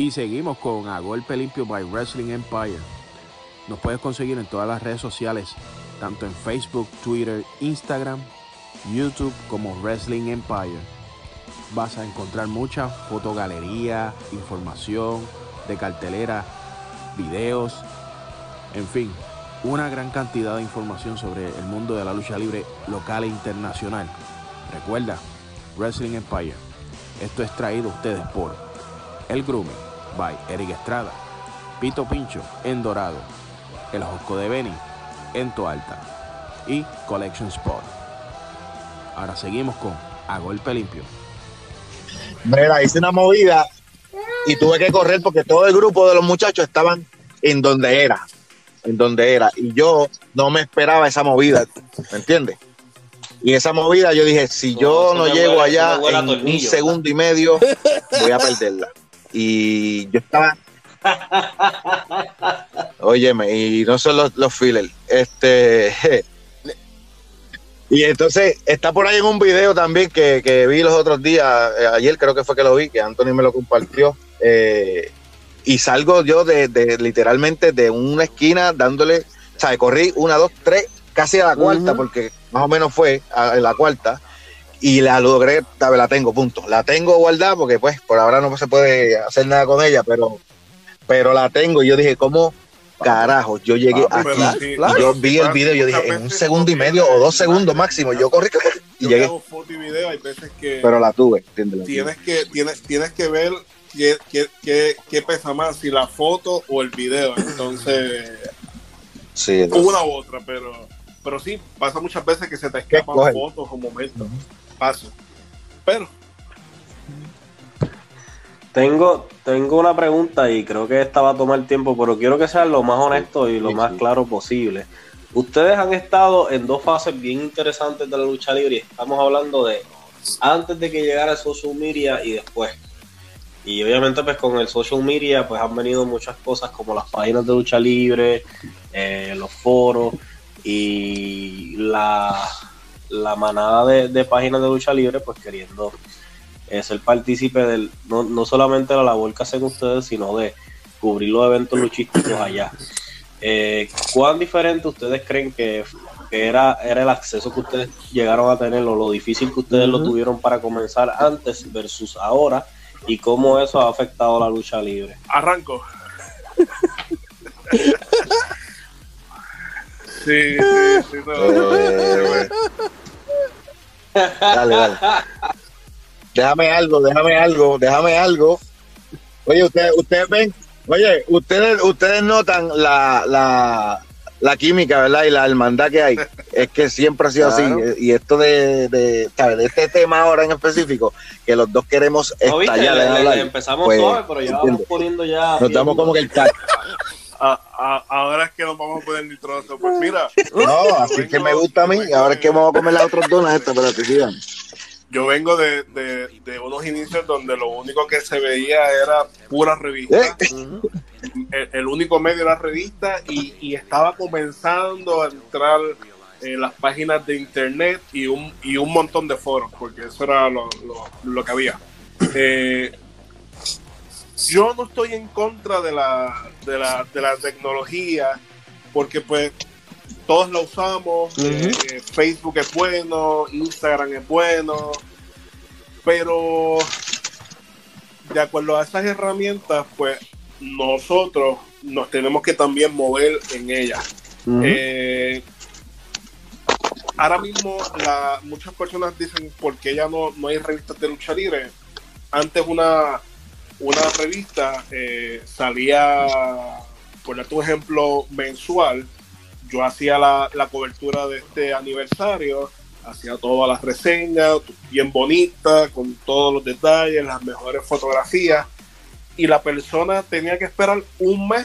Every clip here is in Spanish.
Y seguimos con A Golpe Limpio by Wrestling Empire. Nos puedes conseguir en todas las redes sociales, tanto en Facebook, Twitter, Instagram, YouTube como Wrestling Empire. Vas a encontrar mucha fotogalería, información de cartelera, videos, en fin, una gran cantidad de información sobre el mundo de la lucha libre local e internacional. Recuerda, Wrestling Empire. Esto es traído a ustedes por El Grooming by Eric Estrada, Pito Pincho en Dorado, El Josco de Beni en Toalta y Collection Spot. Ahora seguimos con A Golpe Limpio. Mira, hice una movida y tuve que correr porque todo el grupo de los muchachos estaban en donde era, en donde era. Y yo no me esperaba esa movida, ¿me entiendes? Y esa movida yo dije, si yo no llego allá en un segundo y medio, voy a perderla. Y yo estaba... Óyeme, y no son los, los fillers. Este... Y entonces está por ahí en un video también que, que vi los otros días, eh, ayer creo que fue que lo vi, que Anthony me lo compartió. Eh, y salgo yo de, de, literalmente de una esquina dándole, o sea, corrí una, dos, tres, casi a la cuarta, porque más o menos fue a, la cuarta, y la logré, la tengo, punto. La tengo guardada porque pues por ahora no se puede hacer nada con ella, pero, pero la tengo y yo dije, ¿cómo carajo, yo llegué aquí y yo vi el video y yo dije, en un segundo y medio o dos segundos máximo, yo corrí y llegué. foto y video, hay veces que pero la tuve, tienes que tienes tienes que ver qué, qué, qué, qué, pesa más, si la foto o el video. Entonces, sí, una u otra, pero, pero sí, pasa muchas veces que se te escapan fotos o momentos. Pasa. Pero tengo, tengo una pregunta y creo que esta va a tomar tiempo, pero quiero que sea lo más honesto y lo más claro posible. Ustedes han estado en dos fases bien interesantes de la lucha libre y estamos hablando de antes de que llegara el social media y después. Y obviamente pues con el social media pues han venido muchas cosas como las páginas de lucha libre, eh, los foros y la, la manada de, de páginas de lucha libre pues queriendo es ser partícipe del, no, no solamente de la labor que hacen ustedes, sino de cubrir los eventos luchísticos allá. Eh, ¿Cuán diferente ustedes creen que, era, era el acceso que ustedes llegaron a tener o lo difícil que ustedes lo tuvieron para comenzar antes versus ahora? ¿Y cómo eso ha afectado la lucha libre? Arranco. sí, sí, sí. Eh, dale, dale déjame algo, déjame algo, déjame algo. Oye, ustedes, ustedes ven, oye, ustedes, ustedes notan la, la, la química, ¿verdad? Y la hermandad que hay. Es que siempre ha sido así. Y esto de, de, ¿sabes? de este tema ahora en específico, que los dos queremos estallar. No, empezamos pues, suave, pero ya vamos poniendo ya. Nos damos como que el ahora es que nos vamos a poner nitroso. Pues mira. No, así que me gusta a mí. Ahora es que vamos a comer las otras donas estas, pero te sigan yo vengo de, de, unos inicios donde lo único que se veía era pura revista. Eh. El, único medio era revista y, y, estaba comenzando a entrar en las páginas de internet y un, y un montón de foros, porque eso era lo, lo, que había. Eh, yo no estoy en contra de la, de la, de la tecnología, porque pues todos lo usamos, eh, Facebook es bueno, Instagram es bueno, pero de acuerdo a esas herramientas, pues nosotros nos tenemos que también mover en ellas. Eh, ahora mismo muchas personas dicen por qué ya no, no hay revistas de lucha libre. Antes una, una revista eh, salía, por darte un ejemplo, mensual yo hacía la, cobertura de este aniversario, hacía todas las reseñas, bien bonitas, con todos los detalles, las mejores fotografías, y la persona tenía que esperar un mes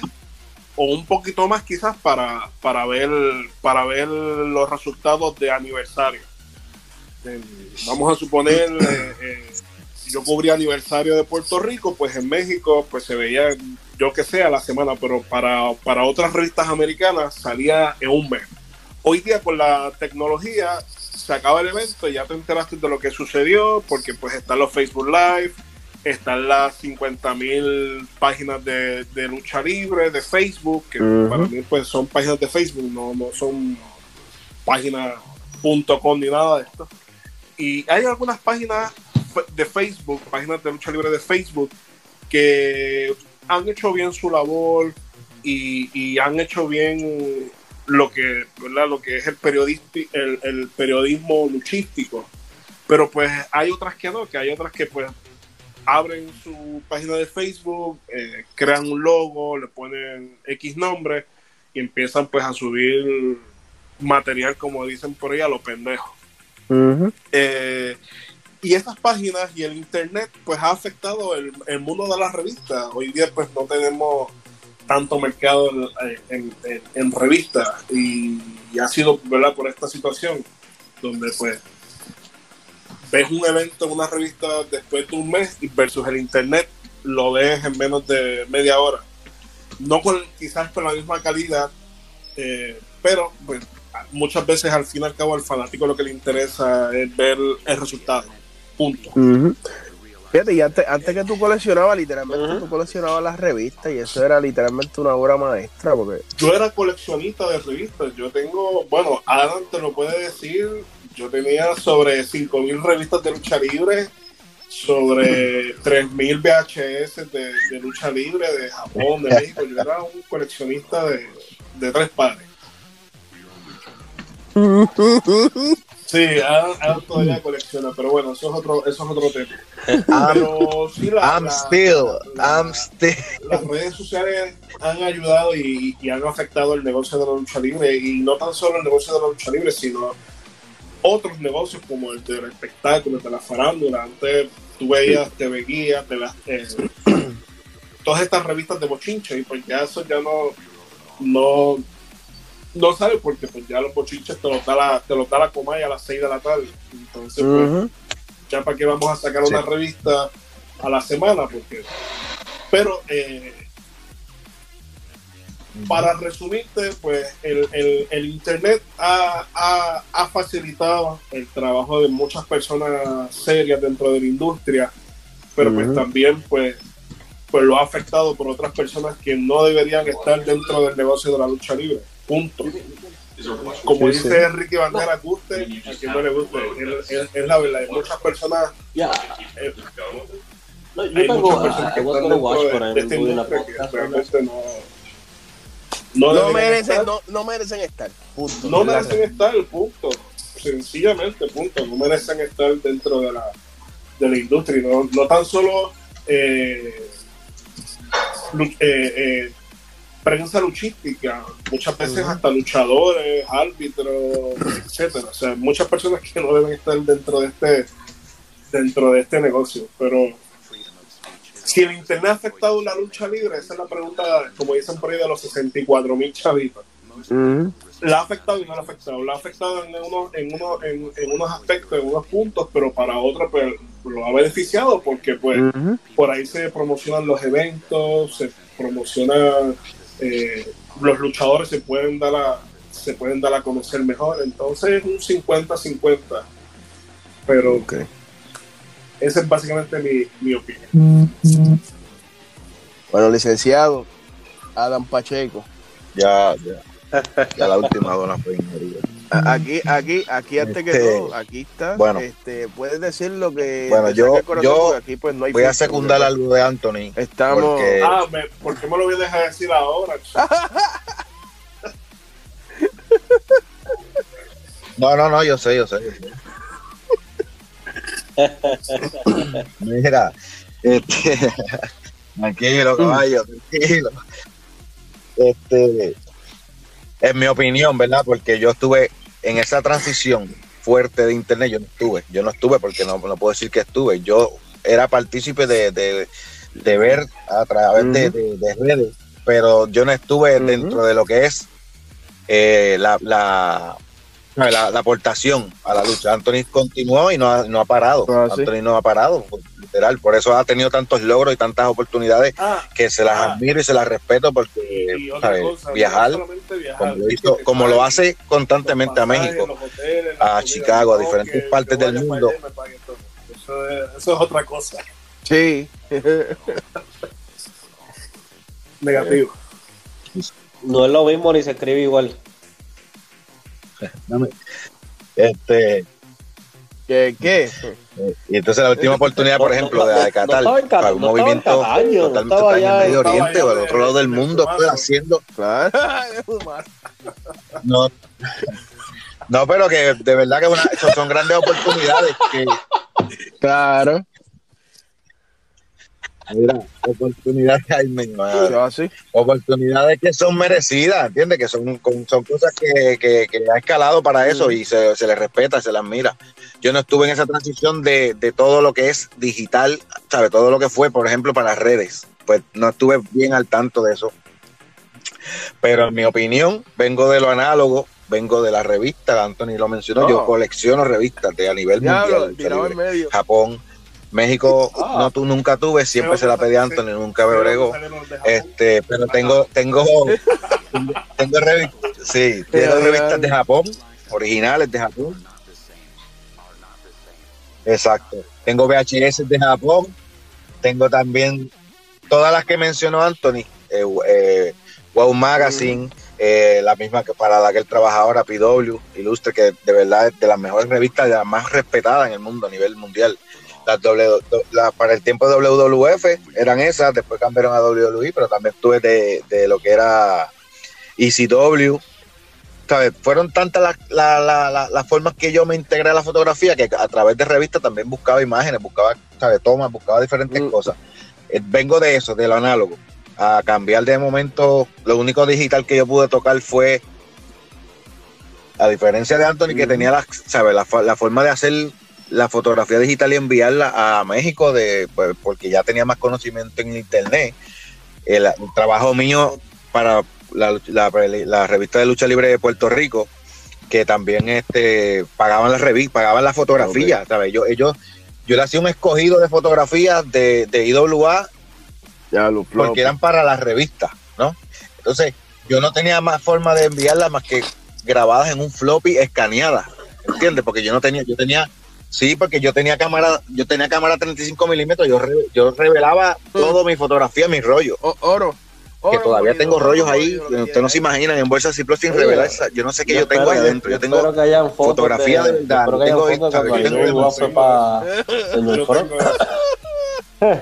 o un poquito más quizás para, para, ver, para ver los resultados de aniversario. Vamos a suponer, eh, eh, yo cubría aniversario de Puerto Rico, pues en México pues se veía yo que sé, a la semana, pero para, para otras revistas americanas salía en un mes. Hoy día con la tecnología se acaba el evento y ya te enteraste de lo que sucedió, porque pues están los Facebook Live, están las 50.000 páginas de, lucha libre de Facebook, que para mí pues son páginas de Facebook, no, no son páginas .com ni nada de esto. Y hay algunas páginas de Facebook, páginas de lucha libre de Facebook, que han hecho bien su labor y, han hecho bien lo que, ¿verdad? Lo que es el, el, el periodismo luchístico. Pero pues hay otras que no, que hay otras que pues abren su página de Facebook, eh, crean un logo, le ponen X nombre y empiezan pues a subir material, como dicen por ahí, a los pendejos. Eh, y estas páginas y el internet pues ha afectado el, mundo de las revistas. Hoy día pues no tenemos tanto mercado en, revistas y, y, ha sido ¿verdad? por esta situación donde pues ves un evento en una revista después de un mes versus el internet lo ves en menos de media hora. No con quizás con la misma calidad, eh, pero pues, muchas veces al fin y al cabo al fanático lo que le interesa es ver el resultado. Punto. Fíjate, y antes, antes que tú coleccionabas, literalmente tú coleccionabas las revistas y eso era literalmente una obra maestra. porque Yo era coleccionista de revistas. Yo tengo, bueno, Adam te lo puede decir, yo tenía sobre 5.000 revistas de lucha libre, sobre 3.000 VHS de, de, lucha libre de Japón, de México. Yo era un coleccionista de, de tres pares. Sí, Adam, todavía colecciona, pero bueno, eso es otro, eso es otro tema. Pero sí, la, I'm still, I'm still. Las redes sociales han ayudado y, y, han afectado el negocio de la lucha libre, y no tan solo el negocio de la lucha libre, sino otros negocios como el del espectáculo, el de la farándula. Antes tú veías, te veías, te las, eh, todas estas revistas de bochinche y pues ya eso ya no, no, no sale porque pues ya los bochinches te los da la, te los da la Comay a las 6 de la tarde. Entonces, pues, ya para qué vamos a sacar una revista a la semana, porque pero eh, para resumirte, pues el, Internet ha, facilitado el trabajo de muchas personas serias dentro de la industria, pero pues también pues, pues lo ha afectado por otras personas que no deberían estar dentro del negocio de la lucha libre. Punto. Como dice Enrique Bandera, guste a quien no le guste. Es, la verdad, hay muchas personas... Eh, hay muchas personas que están dentro de, industria que realmente no no, merecen, no, no, merecen estar. Punto. No merecen estar, punto. Sencillamente, punto. No merecen estar dentro de la, de la industria. No, no tan solo eh, eh, eh, prensa luchística, muchas veces hasta luchadores, árbitros, etcétera. O sea, muchas personas que no deben estar dentro de este dentro de este negocio. Pero si el Internet ha afectado la lucha libre, esa es la pregunta, como dicen por ahí, de los 64 mil chavitos. La ha afectado y no la ha afectado. La ha afectado en unos, en, unos, en, unos aspectos, en unos puntos, pero para otros pues, lo ha beneficiado porque pues por ahí se promocionan los eventos, se promocionan eh, los luchadores se pueden dar a, se pueden dar a conocer mejor. Entonces es un 50-50. Pero okay. Esa es básicamente mi, mi opinión. Bueno, licenciado Adam Pacheco. Ya, ya. Ya la última dona fue Aquí, aquí, aquí antes que este, todo, aquí está. Bueno, este, puedes decir lo que. Bueno, yo, yo aquí, pues, no hay voy a secundar algo de Anthony. Estamos. Ah, me, ¿por qué me lo voy a dejar decir ahora? no, no, no, yo sé, yo sé. Yo sé. Mira, este, tranquilo, caballo, tranquilo. Este, en mi opinión, ¿verdad? Porque yo estuve en esa transición fuerte de internet, yo no estuve, yo no estuve porque no, no puedo decir que estuve, yo era partícipe de, de, ver a través de, redes, pero yo no estuve dentro de lo que es eh, la, la, la, aportación a la lucha. Anthony continuó y no ha, no ha parado. Ah, Anthony no ha parado, literal. Por eso ha tenido tantos logros y tantas oportunidades ah, que se las ah. admiro y se las respeto porque viajar, como, lo, hizo, como lo hace constantemente a México, a Chicago, a diferentes partes del mundo. Eso es, eso es otra cosa. Sí. Negativo. No es lo mismo ni se escribe igual. Este, ¿Qué? ¿Qué? eh, y entonces la última oportunidad, por No, ejemplo, de Qatar, para un no estaba en movimiento totalmente en Medio en- Oriente o al otro lado del mundo, pues, haciendo. Claro. No, no, pero que de verdad que una- son grandes oportunidades que, Claro. Mira, oportunidades, mi madre. Eso así. oportunidades que son merecidas, ¿entiendes? Que son, son cosas que, que, que ha escalado para eso y se, se les respeta, se las mira. Yo no estuve en esa transición de, de todo lo que es digital, ¿sabes? Todo lo que fue, por ejemplo, para las redes. Pues no estuve bien al tanto de eso. Pero en mi opinión, vengo de lo análogo, vengo de la revista, Anthony lo mencionó, No. yo colecciono revistas de a nivel Diablo, mundial. Japón, México, Ah. no tú nunca tuve, siempre se la pedí a Anthony, nunca me bregó. Este, pero tengo, tengo, tengo revistas, sí, tengo revistas de Japón, originales de Japón. Exacto. Tengo VHS de Japón, tengo también todas las que mencionó Anthony, eh, eh, Wow Magazine, eh, la misma que para la que él trabaja ahora, PW, Ilustre, que de verdad es de las mejores revistas, de las más respetadas en el mundo a nivel mundial. Las W- la- para el tiempo de WWF eran esas, después cambiaron a WWE, pero también estuve de, de lo que era ECW. ¿Sabes? Fueron tantas las, la- la- la- las formas que yo me integré a la fotografía que a través de revistas también buscaba imágenes, buscaba ¿sabes? tomas, buscaba diferentes Mm. cosas. Eh, vengo de eso, de lo análogo. A cambiar de momento, lo único digital que yo pude tocar fue, a diferencia de Anthony, que Mm. tenía la, ¿sabes? La, la forma de hacer la fotografía digital y enviarla a México, de, pues, porque ya tenía más conocimiento en internet. El, el trabajo mío para la, la- la revista de lucha libre de Puerto Rico, que también este, pagaban la revista, pagaban la fotografía, ¿sabes? Yo, ellos, yo le hacía un escogido de fotografías de, de IWA Ya lo porque eran para las revistas, ¿no? Entonces, yo no tenía más forma de enviarlas más que grabadas en un floppy escaneadas, ¿entiendes? Porque yo no tenía, yo tenía, sí, porque yo tenía cámara, yo tenía cámara 35 milímetros, yo, re- yo revelaba todo mi fotografía, mi rollo, O- oro. que todavía tengo oro rollos ahí, molido, lo que usted no se tiene. imagina, en bolsas Ziploc sin revelar, esa- yo no sé qué yo, tengo ahí adentro, yo tengo fotografía de verdad, tengo- cuando Yo tengo- Yo.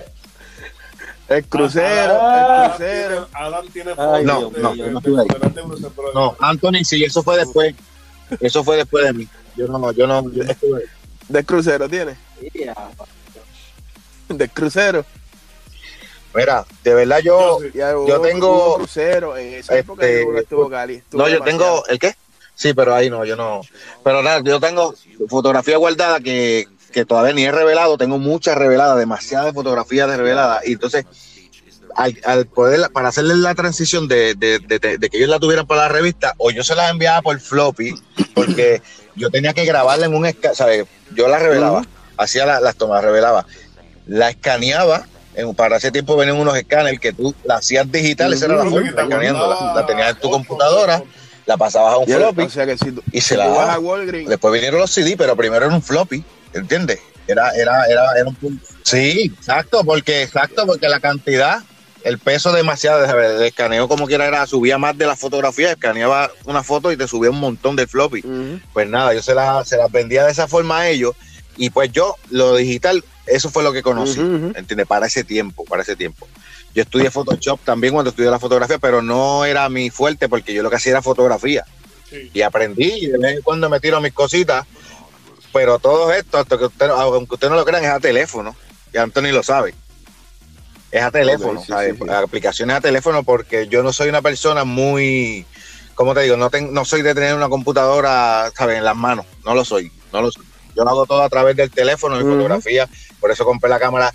El crucero, Ah. el crucero. Adam tiene No, no, de- no de- no, Anthony, sí, eso fue después, eso fue después de mí, yo no, yo no, yo no estuve Del crucero tiene. Del crucero. Mira, de verdad yo, Yo sí. Ya hubo- Yo tengo, hubo crucero. En esa época este, yo estuvo Cali. estuvo no, yo demasiado. tengo, ¿el qué? Sí, pero ahí no, yo no. Pero nada, yo tengo fotografía guardada que, que todavía ni he revelado, tengo muchas reveladas, demasiadas fotografías de reveladas, y entonces, al, al poder, para hacerle la transición de, de, de- de- de que ellos la tuvieran para la revista, o yo se las enviaba por floppy, porque yo tenía que grabarla en un ¿sabes? Yo la revelaba, hacía la- las tomas, revelaba, la escaneaba. en- para ese tiempo venían unos escáneres que tú la hacías digital, esa era la forma, escaneándola. La tenías en tu computadora, la pasabas a un Ya, floppy O sea que si y se la daba. Después vinieron los CD, pero primero era un floppy, ¿entiendes? Era, era, era, era un punto. Sí, exacto, porque, exacto, porque la cantidad, el peso demasiado, el escaneo como quiera era, subía más de la fotografía, escaneaba una foto y te subía un montón del floppy. Pues nada, yo se las se las vendía de esa forma a ellos, y pues yo, lo digital, eso fue lo que conocí. ¿entiendes? Para ese tiempo, para ese tiempo. Yo estudié Photoshop también cuando estudié la fotografía, pero no era mi fuerte porque yo lo que hacía era fotografía Sí. y aprendí y de vez en cuando me tiro mis cositas, pero todo esto, hasta que usted, aunque usted no lo crean, es a teléfono, y Anthony lo sabe. Es a teléfono, Ok, sí, ¿sabe? sí, sí. aplicaciones a teléfono porque yo no soy una persona muy, ¿cómo te digo? No, ten- no soy de tener una computadora, ¿sabes? En las manos, no lo soy, no lo soy. Yo lo hago todo a través del teléfono, mi Ujú. fotografía, por eso compré la cámara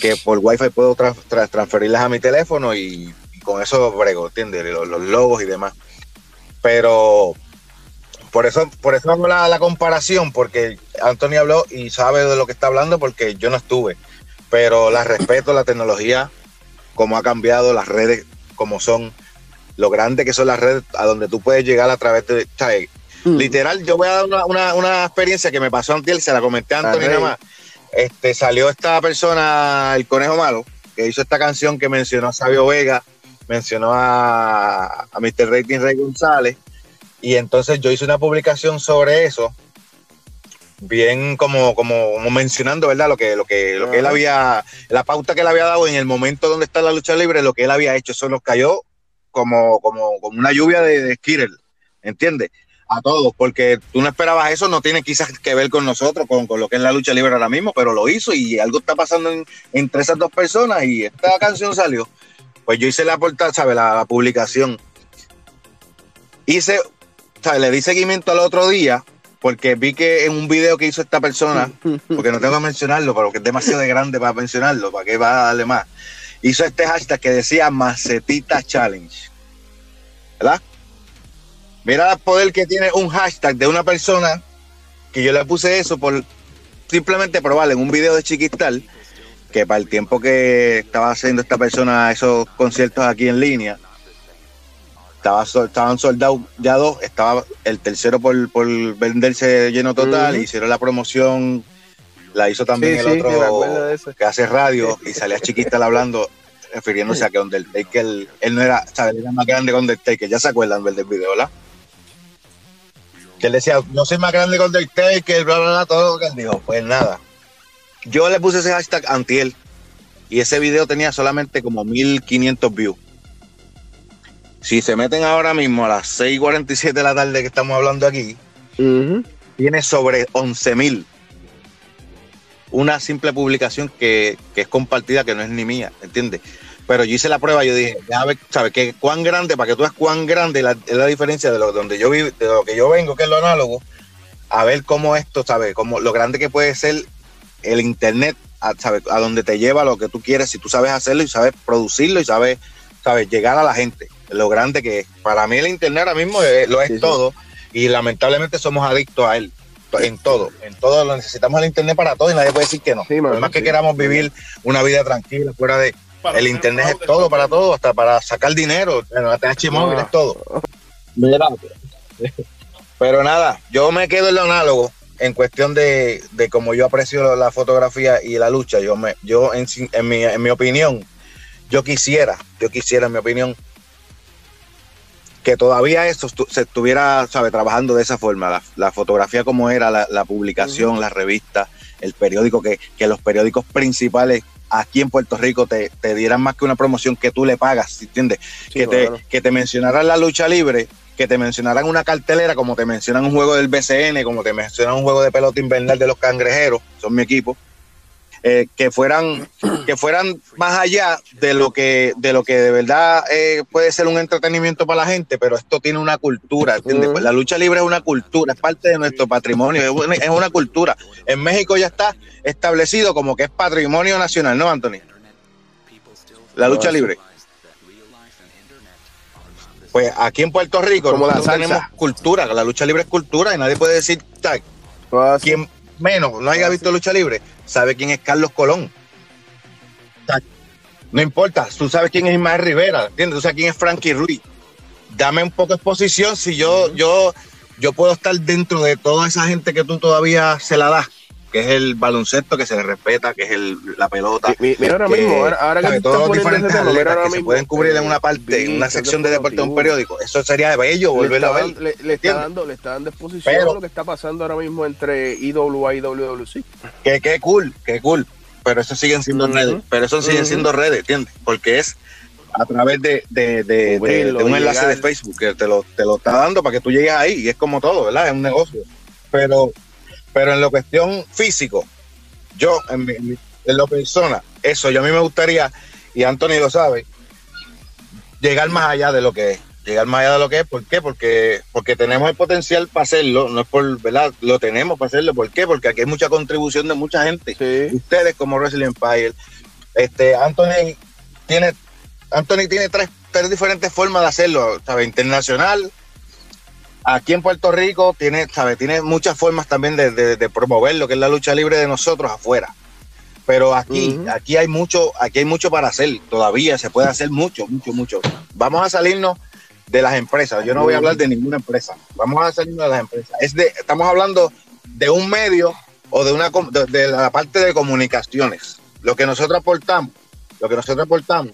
que por wifi puedo tra- tra- transferirlas a mi teléfono y, y con eso brego, ¿entiendes? Los, los logos y demás. Pero por eso, por eso hago la, la comparación, porque Anthony habló y sabe de lo que está hablando porque yo no estuve. Pero la respeto, la tecnología, cómo ha cambiado las redes, como son, lo grande que son las redes, a donde tú puedes llegar a través de. ¿sabes? Mm. Literal, yo voy a dar una, una, una experiencia que me pasó antes, se la comenté a Arrey. nada más. este, salió esta persona, el Conejo Malo, que hizo esta canción que mencionó a Sabio Vega, mencionó a, a Mr. Rating Rey González, y entonces yo hice una publicación sobre eso, bien como, como, mencionando, ¿verdad? Lo que, lo que, lo que él había, la pauta que él había dado en el momento donde está la lucha libre, lo que él había hecho, eso nos cayó como, como, como una lluvia de, de Skirrel, ¿entiendes? A todos, porque tú no esperabas eso, no tiene quizás que ver con nosotros, con, con, lo que es la lucha libre ahora mismo, pero lo hizo y algo está pasando entre esas dos personas y esta canción salió. Pues yo hice la portada, ¿sabes? La, la publicación. Hice, ¿sabes? Le di seguimiento al otro día porque vi que en un video que hizo esta persona, porque no tengo que mencionarlo, pero que es demasiado grande para mencionarlo, para que va a darle más, hizo este hashtag que decía Macetita Challenge. ¿Verdad? Mira el poder que tiene un hashtag de una persona que yo le puse eso por simplemente probarle en un video de Chiquistal, que para el tiempo que estaba haciendo esta persona esos conciertos aquí en línea, estaba, estaban soldados ya dos, estaba el tercero por, por venderse lleno total, uh -huh. hicieron la promoción, la hizo también sí, el sí, otro que hace radio y salía chiquita hablando, refiriéndose a que Undertaker, él, él no era, ¿sabes? era más grande que Undertaker, ya se acuerdan del video, ¿verdad? Que él decía, yo soy más grande que Undertaker, bla, bla, bla, todo lo que él dijo, pues nada. Yo le puse ese hashtag antiel y ese video tenía solamente como 1500 views si se meten ahora mismo a las 6:47 de la tarde que estamos hablando aquí, uh -huh. tiene sobre 11 mil. Una simple publicación que, que, es compartida, que no es ni mía, ¿entiendes? Pero yo hice la prueba, yo dije, ya ver, ¿sabes qué? ¿Cuán grande? Para que tú veas cuán grande la, es la diferencia de lo, donde yo vivo, de lo que yo vengo, que es lo análogo, a ver cómo esto, ¿sabes? Como lo grande que puede ser el internet, a, ¿sabes? A donde te lleva lo que tú quieres, si tú sabes hacerlo y sabes producirlo y sabes, ¿sabes? Llegar a la gente lo grande que es. Para mí el internet ahora mismo es, lo es sí, todo sí. y lamentablemente somos adictos a él en todo, en todo lo necesitamos el internet para todo y nadie puede decir que no. Sí, Por más que queramos vivir una vida tranquila fuera de para el internet es todo para todo, hasta para sacar dinero, la TH móvil es todo. Mira. Pero nada, yo me quedo en lo análogo en cuestión de, de cómo yo aprecio la fotografía y la lucha. Yo me, yo en, en, mi, en mi opinión, yo quisiera, yo quisiera en mi opinión que todavía eso se estuviera, sabe, trabajando de esa forma, la, la fotografía como era, la, la publicación, uh -huh. la revista, el periódico, que, que, los periódicos principales aquí en Puerto Rico te, te, dieran más que una promoción que tú le pagas, ¿entiendes? Sí, que, claro. te, que te mencionaran la lucha libre, que te mencionaran una cartelera, como te mencionan un juego del BCN, como te mencionan un juego de pelota invernal de los cangrejeros, son mi equipo, eh, que fueran que fueran más allá de lo que de lo que de verdad eh, puede ser un entretenimiento para la gente pero esto tiene una cultura la lucha libre es una cultura es parte de nuestro patrimonio es una, es una, cultura. En México ya está establecido como que es patrimonio nacional ¿no Anthony? la lucha libre. Pues aquí en Puerto Rico como la tenemos cultura la lucha libre es cultura y nadie puede decir quién menos no haya visto lucha libre sabe quién es Carlos Colón. No importa, tú sabes quién es Ismael Rivera, ¿entiendes? Tú sabes quién es Frankie Ruiz. Dame un poco de exposición si yo, yo, yo puedo estar dentro de toda esa gente que tú todavía se la das, que es el baloncesto que se le respeta, que es el, la pelota. Mira ahora que, mismo, ahora, ahora que todos los diferentes atletas que mismo, se pueden cubrir en una parte, en una sección de deporte de un periódico, eso sería bello volverlo a ver. Le, le, está dando, le está dando exposición Pero, a lo que está pasando ahora mismo entre IWA y WWC. Que qué cool, qué cool. Pero eso siguen siendo uh -huh. redes, pero eso siguen uh -huh. siendo redes, ¿entiendes? Porque es a través de, de, de, de, de un enlace de Facebook que te lo, te lo está dando para que tú llegues ahí y es como todo, ¿verdad? Es un negocio. Pero, pero en la cuestión físico, yo, en, mi, en lo persona, eso, yo a mí me gustaría, y Anthony lo sabe, llegar más allá de lo que es. Llegar más allá de lo que es, ¿por qué? Porque, porque tenemos el potencial para hacerlo, no es por, ¿verdad? Lo tenemos para hacerlo, ¿por qué? Porque aquí hay mucha contribución de mucha gente. Sí. Ustedes como Wrestling Empire, este, Anthony tiene, Anthony tiene tres, tres diferentes formas de hacerlo, ¿sabe? Internacional, aquí en Puerto Rico tiene, ¿sabe? tiene muchas formas también de, de, de, promover lo que es la lucha libre de nosotros afuera. Pero aquí, uh -huh. aquí hay mucho, aquí hay mucho para hacer, todavía se puede hacer mucho, mucho, mucho. Vamos a salirnos de las empresas. Yo no voy a hablar de ninguna empresa. Vamos a salirnos de las empresas. Es de, estamos hablando de un medio o de una de, la parte de comunicaciones. Lo que nosotros aportamos, lo que nosotros aportamos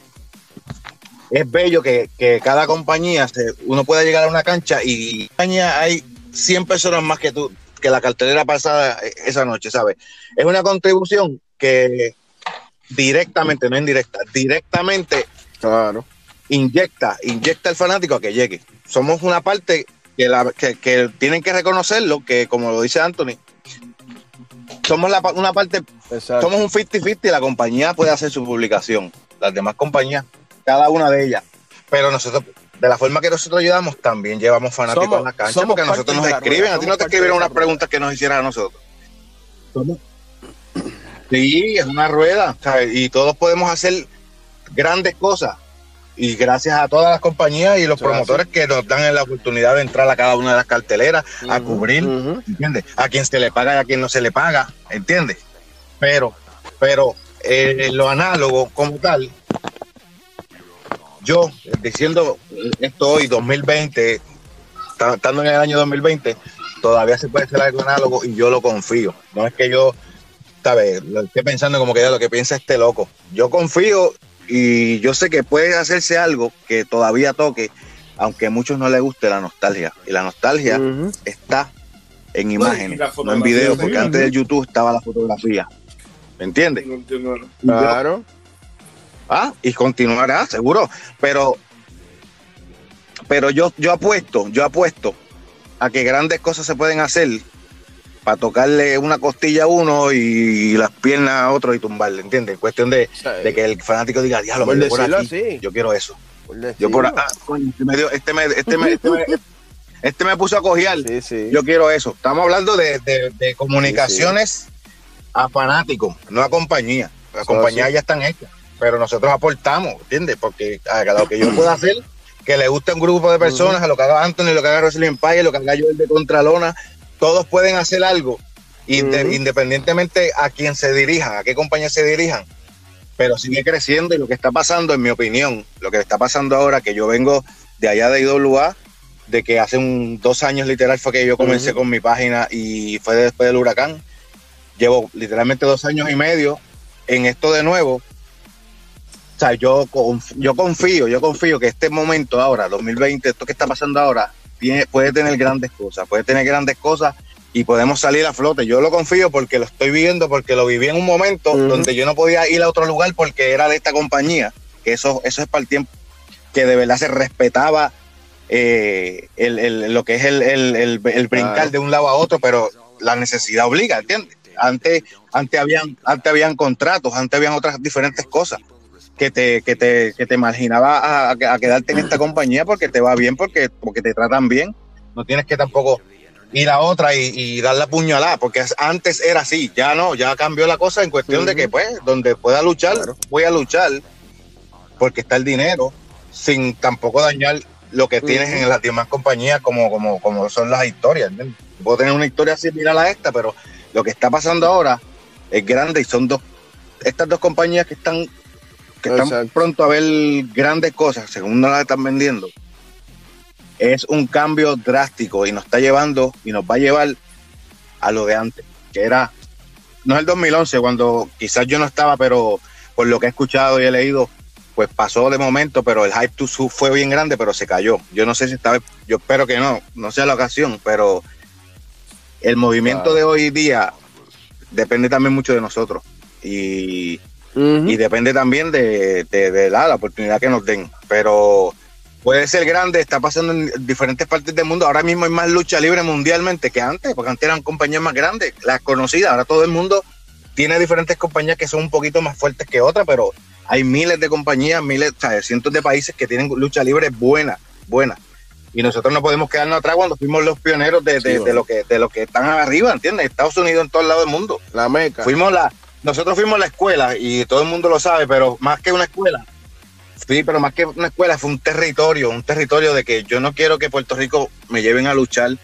es bello que, cada compañía se, uno pueda llegar a una cancha y hay 100 personas más que tú que la cartelera pasada esa noche, ¿sabes? Es una contribución que directamente, no indirecta, directamente claro. inyecta, inyecta al fanático a que llegue. Somos una parte que, la, que, tienen que reconocerlo, que como lo dice Anthony, somos la, una parte, somos un 50-50 y la compañía puede hacer su publicación. Las demás compañías, cada una de ellas. Pero nosotros, de la forma que nosotros ayudamos, también llevamos fanáticos a la cancha porque a nosotros nos escriben. A ti no te escribieron unas preguntas que nos hicieran a nosotros. Sí, es una rueda. Y todos podemos hacer grandes cosas y gracias a todas las compañías y los promotores que nos dan la oportunidad de entrar a cada una de las carteleras a cubrir, ¿entiendes? A quien se le paga y a quien no se le paga, ¿entiendes? Pero, pero eh, lo análogo como tal, yo diciendo esto hoy, 2020, estando en el año 2020, todavía se puede hacer algo análogo y yo lo confío. No es que yo, ¿sabes? Lo estoy pensando como que ya lo que piensa este loco. Yo confío y yo sé que puede hacerse algo que todavía toque, aunque a muchos no les guste la nostalgia. Y la nostalgia está en imágenes, no en videos, porque antes del YouTube estaba la fotografía. ¿Me entiendes? Claro. Ah, y continuará, seguro. Pero, pero yo, yo apuesto, yo apuesto a que grandes cosas se pueden hacer para tocarle una costilla a uno y las piernas a otro y tumbarle, ¿entiendes? Cuestión de, que el fanático diga, diablo, por por aquí, yo quiero eso. yo por este, me, este, me, este, me, este, me, puso a cojear, yo quiero eso. Estamos hablando de, comunicaciones a fanáticos, no a compañía. Las compañías ya están hechas, pero nosotros aportamos, ¿entiendes? Porque a lo que yo pueda hacer que le guste a un grupo de personas, a lo que haga Anthony, lo que haga Wrestling Empire, lo que haga yo el de Contralona, todos pueden hacer algo, independientemente a quién se dirijan, a qué compañía se dirijan, pero sigue creciendo y lo que está pasando, en mi opinión, lo que está pasando ahora, que yo vengo de allá de IWA, de que hace un, dos años literal fue que yo comencé con mi página y fue después del huracán, llevo literalmente dos años y medio en esto de nuevo. Sea, yo, yo confío, yo confío que este momento ahora, 2020, esto que está pasando ahora, puede tener grandes cosas, puede tener grandes cosas y podemos salir a flote. Yo lo confío porque lo estoy viviendo, porque lo viví en un momento donde yo no podía ir a otro lugar porque era de esta compañía, que eso, eso es para el tiempo que de verdad se respetaba eh, lo que es el, el, brincar de un lado a otro, pero la necesidad obliga, ¿entiendes? Antes, antes, habían, antes habían contratos, antes habían otras diferentes cosas que te, que te, que te marginaba a, quedarte en esta compañía porque te va bien, porque, porque te tratan bien. No tienes que tampoco ir a otra y, dar la puñalada, porque antes era así, ya no, ya cambió la cosa en cuestión de que, pues, donde pueda luchar, voy a luchar, porque está el dinero, sin tampoco dañar lo que tienes en las demás compañías, como, como, como son las historias. Puedo tener una historia similar a esta, pero lo que está pasando ahora es grande y son dos, estas dos compañías que están que están pronto a ver grandes cosas, según nos las están vendiendo, es un cambio drástico y nos está llevando y nos va a llevar a lo de antes, que era, no es el 2011, cuando quizás yo no estaba, pero por lo que he escuchado y he leído, pues pasó de momento, pero el hype to fue bien grande, pero se cayó. Yo no sé si esta vez, yo espero que no, no sea la ocasión, pero el movimiento de hoy día depende también mucho de nosotros. Y y depende también de, la, oportunidad que nos den. Pero puede ser grande, está pasando en diferentes partes del mundo. Ahora mismo hay más lucha libre mundialmente que antes, porque antes eran compañías más grandes, las conocidas. Ahora todo el mundo tiene diferentes compañías que son un poquito más fuertes que otras, pero hay miles de compañías, miles, o cientos de países que tienen lucha libre buena, buena. Y nosotros no podemos quedarnos atrás cuando fuimos los pioneros de, lo que de lo que están arriba, ¿entiendes? Estados Unidos en todo el lado del mundo. La meca. Fuimos la, nosotros fuimos a la escuela y todo el mundo lo sabe, pero más que una escuela, sí, pero más que una escuela fue un territorio, un territorio de que yo no quiero que Puerto Rico me lleven a luchar.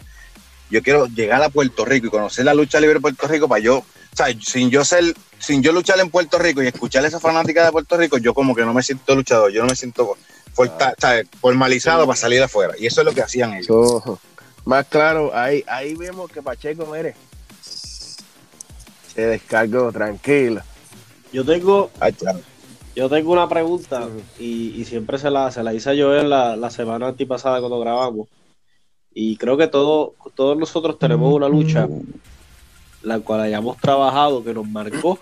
Yo quiero llegar a Puerto Rico y conocer la lucha libre de Puerto Rico para yo, o sea, sin yo ser, sin yo luchar en Puerto Rico y escuchar esa fanática de Puerto Rico, yo como que no me siento luchador, yo no me siento formalizado para salir afuera. Y eso es lo que hacían ellos. más claro, ahí, ahí vemos que Pacheco, eres te descargo tranquilo. Yo tengo, yo tengo una pregunta y, siempre se la, se la hice yo en la, la semana antipasada cuando grabamos. Y creo que todo, todos nosotros tenemos una lucha la cual hayamos trabajado que nos marcó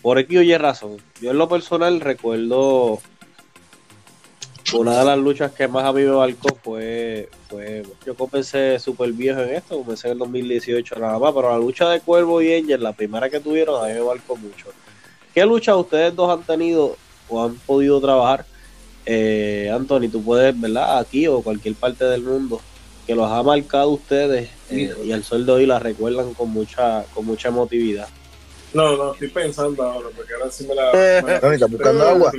por X o Y razón. Yo en lo personal recuerdo una de las luchas que más a mí me marcó fue, fue yo comencé súper viejo en esto, comencé en el 2018 nada más, pero la lucha de Cuervo y Angel, la primera que tuvieron, a mí me marcó mucho. ¿Qué lucha ustedes dos han tenido o han podido trabajar? Eh, Anthony, tú puedes, ¿verdad? Aquí o cualquier parte del mundo, que los ha marcado ustedes eh, y al sol de hoy la recuerdan con mucha, con mucha emotividad. No, no, estoy pensando ahora, porque ahora sí me la. Me buscando agua?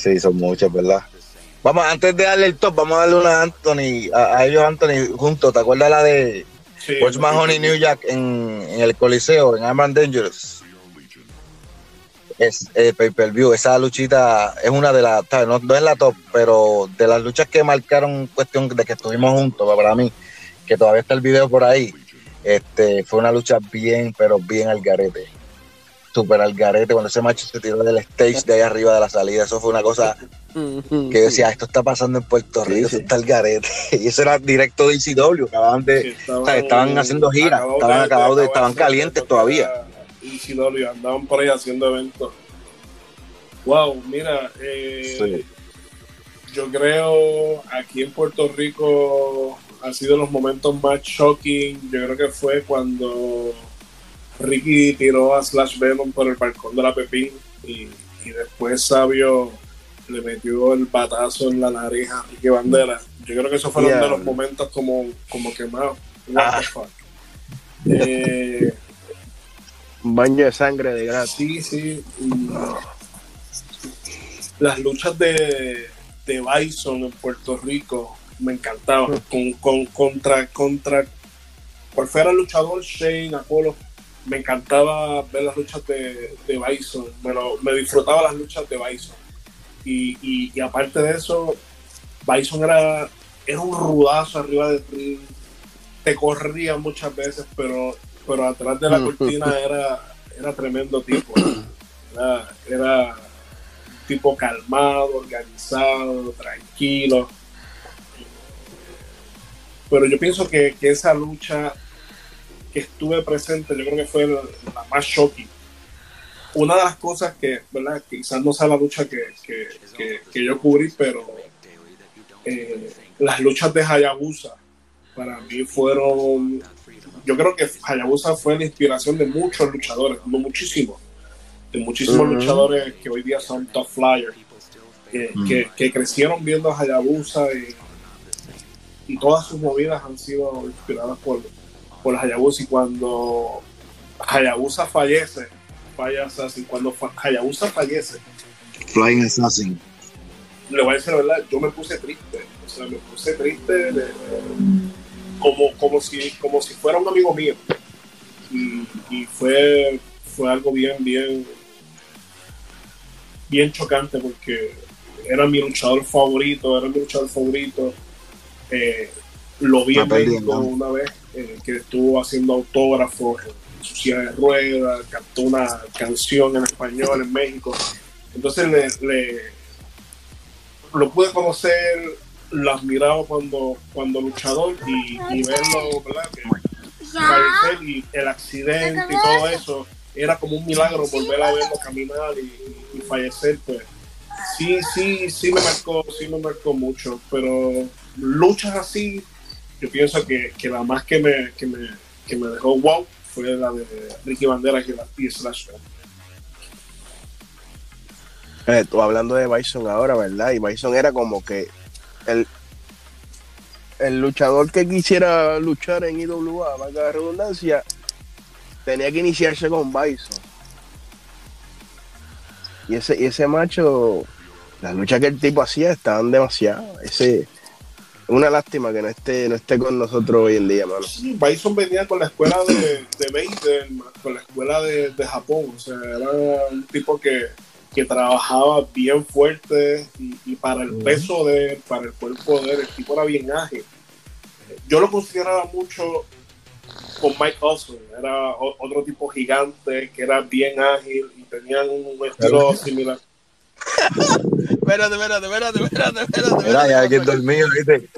Sí, son muchas, ¿verdad? Vamos, antes de darle el top, vamos a darle una a Anthony, a, ellos Anthony juntos. ¿Te acuerdas la de sí, Honey New Jack en, el Coliseo, en Armand Dangerous? Es el pay per view. Esa luchita es una de las, no, no es la top, pero de las luchas que marcaron cuestión de que estuvimos juntos, para mí, que todavía está el video por ahí. Este, fue una lucha bien, pero bien al garete super al garete cuando ese macho se tiró del stage de ahí arriba de la salida. Eso fue una cosa que decía, esto está pasando en Puerto Rico, eso está al garete. Y eso era directo de ICW, acababan de, estaban, haciendo giras, estaban acabados de, estaban calientes todavía. ICW, andaban por ahí haciendo eventos. Wow, mira, eh, yo creo aquí en Puerto Rico ha sido los momentos más shocking. Yo creo que fue cuando Ricky tiró a Slash Venom por el balcón de la Pepín y, después Sabio le metió el batazo en la nariz a Ricky Bandera. Yo creo que esos fueron uno de los momentos como, como quemados. Ah. Eh, Un baño de sangre de gratis. Sí, sí. Las luchas de, de Bison en Puerto Rico me encantaban. Con, con, contra, contra cual fuera el luchador, Shane, Apolo, me encantaba ver las luchas de, de Bison, me, me, disfrutaba las luchas de Bison. Y, y, aparte de eso, Bison era, era un rudazo arriba del ring, te corría muchas veces, pero, pero atrás de la mm. cortina era, era tremendo tipo. Era, era tipo calmado, organizado, tranquilo. Pero yo pienso que, que esa lucha que estuve presente, yo creo que fue la, más shocking. Una de las cosas que, ¿verdad? Quizás no sea la lucha que, que, que, yo cubrí, pero eh, las luchas de Hayabusa para mí fueron. Yo creo que Hayabusa fue la inspiración de muchos luchadores, no muchísimos, de muchísimos luchadores que hoy día son top flyers, que, mm. que, crecieron viendo a Hayabusa y, y todas sus movidas han sido inspiradas por, por Hayabusa y cuando Hayabusa fallece, falla Assassin, cuando Hayabusa fallece, Flying Assassin, le voy a decir la verdad, yo me puse triste, o sea, me puse triste como, como, si, como si fuera un amigo mío. Y, fue, fue algo bien, bien, bien chocante porque era mi luchador favorito, era mi luchador favorito. Eh, lo vi en México una vez eh, que estuvo haciendo autógrafos en su silla de ruedas, cantó una canción en español en México. Entonces le, lo pude conocer, lo admiraba cuando, cuando luchador y, verlo, ¿verdad? y el accidente y todo eso, era como un milagro volver a verlo caminar y, y fallecer, pues. Sí, sí, sí me marcó, sí me marcó mucho, pero luchas así yo pienso que, que la más que me, que me, que me dejó wow fue la de Ricky Bandera que la y Slash. Eh, tú hablando de Bison ahora, ¿verdad? Y Bison era como que el, el luchador que quisiera luchar en IWA, valga la redundancia, tenía que iniciarse con Bison. Y ese, y ese macho, las luchas que el tipo hacía estaban demasiado. Ese, una lástima que no esté, no esté con nosotros hoy en día, mano. Sí, Bison venía con la escuela de, de con la escuela de, Japón. O sea, era un tipo que, trabajaba bien fuerte y, para el peso de para el cuerpo de él, el tipo era bien ágil. Yo lo consideraba mucho con Mike Awesome, era otro tipo gigante que era bien ágil y tenían un estilo similar. espérate, espérate, espérate, espérate, espérate. Mira, ya alguien dormido, ¿viste?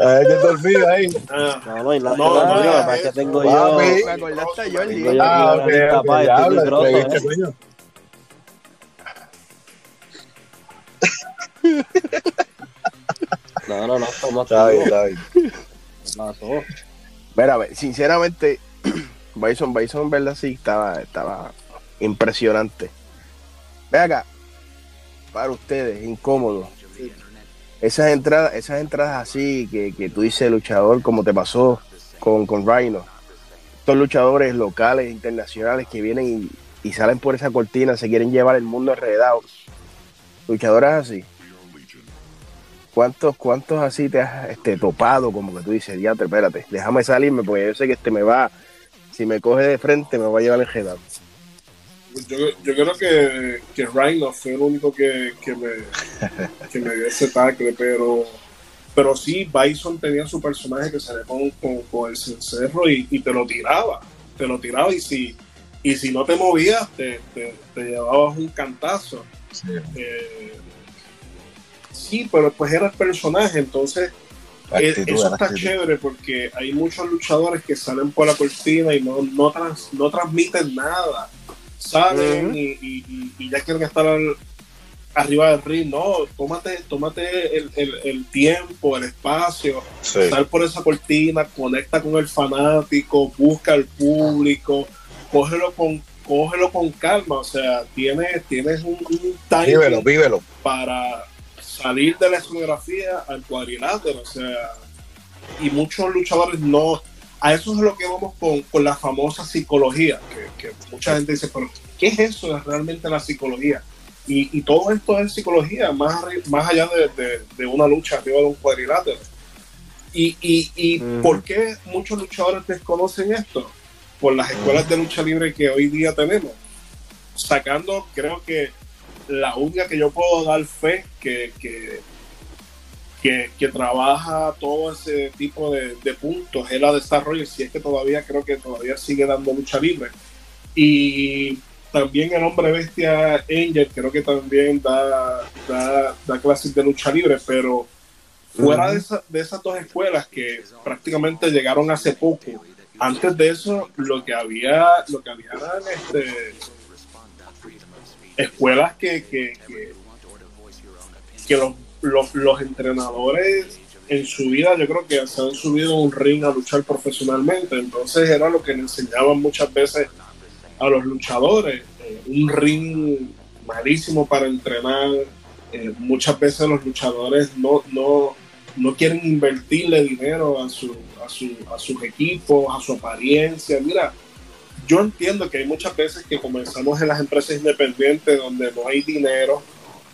Hay que dormido ahí. Ah, no, no. No, no, no, no, que tengo yo. Me acordaste Ah, ok, estoy grosso, eh. No, no, no, estamos Está bien, está bien. ¿Qué pasó? Mira, ve, sinceramente, Bison, Bison en verdad sí estaba, estaba impresionante. Ve acá, para ustedes, incómodo. Esas entradas, esas entradas así que, que tú dices luchador, como te pasó con, con Rhino. Estos luchadores locales, internacionales que vienen y, y salen por esa cortina, se quieren llevar el mundo enredado. Luchadores así. ¿Cuántos, cuántos así te has este, topado? Como que tú dices, diatre, espérate, déjame salirme porque yo sé que este me va, si me coge de frente, me va a llevar enredado. Yo, yo creo que, que Rhino fue el único que, que, me, que me dio ese tackle, pero, pero sí, Bison tenía su personaje que salía con, con, con el cencerro y, y te lo tiraba, te lo tiraba y si, y si no te movías, te, te, te llevabas un cantazo. Sí. Eh, sí, pero pues era el personaje, entonces eh, Actitud, eso está actitud. chévere porque hay muchos luchadores que salen por la cortina y no, no, trans- no transmiten nada. Salen y, y- y- y ya quieren estar al- arriba del ring. No, tómate, tómate el, el- el tiempo, el espacio, Sí. sal por esa cortina, conecta con el fanático, busca al público, cógelo con, cógelo con calma. O sea, tienes, tienes un, un timing Vívelo, vívelo. para salir de la escenografía al cuadrilátero, o sea, y muchos luchadores no, a eso es lo que vamos con, con la famosa psicología, que, que mucha gente dice, pero ¿qué es eso realmente la psicología? Y, y todo esto es psicología, más, más allá de, de- de una lucha arriba de un cuadrilátero. ¿Y, y, y por qué muchos luchadores desconocen esto? Por las escuelas de lucha libre que hoy día tenemos. Sacando, creo que la única que yo puedo dar fe que, que, que, que trabaja todo ese tipo de, de puntos es la de Star Rogers, si es que todavía creo que todavía sigue dando lucha libre. Y también el hombre bestia Angel creo que también da, da, da clases de lucha libre, pero fuera de, esa- de esas dos escuelas que prácticamente llegaron hace poco, antes de eso lo que había, lo que había eran este, escuelas que, que, que, que los, los, los entrenadores en su vida yo creo que se han subido un ring a luchar profesionalmente, entonces era lo que le enseñaban muchas veces a los luchadores, eh, un ring malísimo para entrenar, eh, muchas veces los luchadores no, no, no quieren invertirle dinero a, su, a, su, a sus equipos, a su apariencia, mira, yo entiendo que hay muchas veces que comenzamos en las empresas independientes donde no hay dinero,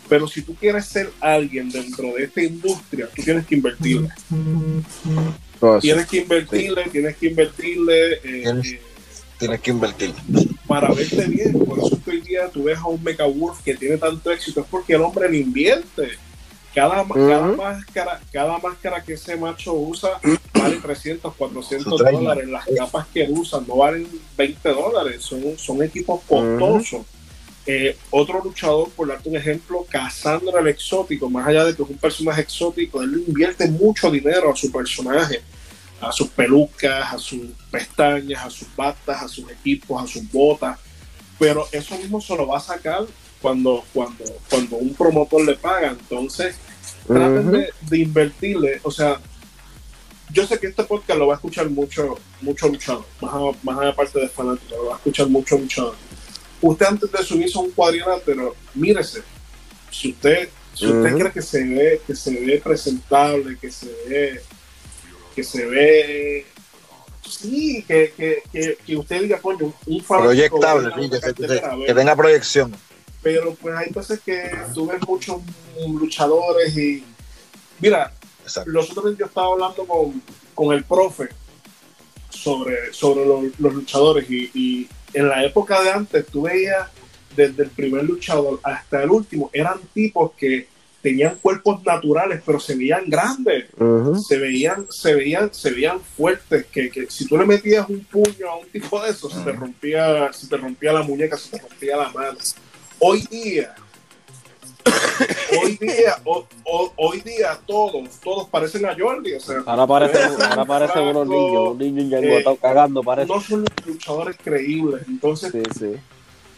pero si tú quieres ser alguien dentro de esta industria, tú tienes que invertirle. Eso. Tienes que invertirle, tienes que invertirle eh, Tienes- eh, Tienes que invertir. para verte bien. Por eso hoy día tú ves a un Mecha Wolf que tiene tanto éxito, es porque el hombre le invierte. Cada, cada, máscara, cada máscara que ese macho usa vale 300, 400 Su traje. dólares. Las capas que usan no valen 20 dólares. Son, son equipos costosos. Eh, otro luchador, por darte un ejemplo, Cassandra el exótico, más allá de que es un personaje exótico, él invierte mucho dinero a su personaje, a sus pelucas, a sus pestañas, a sus batas, a sus equipos, a sus botas, pero eso mismo se lo va a sacar cuando, cuando, cuando un promotor le paga. Entonces, traten Ujú. de, de invertirle, o sea, yo sé que este podcast lo va a escuchar mucho, mucho luchador, más, a- más allá parte de fanático, lo va a escuchar mucho luchador. Usted antes de subirse a un cuadrilátero, mírese. Si usted, si usted cree que se ve, que se ve presentable, que se ve, que se ve sí, que, que, que, que usted diga, coño, un Proyectable, sí, que, tenga proyección. pero pues hay veces que tú ves muchos luchadores y mira, Exacto. los otros yo estaba hablando con, con el profe sobre, sobre los, los luchadores y, y en la época de antes tú veías desde el primer luchador hasta el último, eran tipos que tenían cuerpos naturales, pero se veían grandes, se veían, se veían, se veían fuertes, que, que, si tú le metías un puño a un tipo de eso, se te rompía, se te rompía la muñeca, se te rompía la mano. Hoy día, hoy día, hoy día todos, todos parecen a Jordi. O sea, ahora parecen, ahora parecen unos niños, unos niños ya eh, cagando, parece. No son luchadores creíbles. Entonces,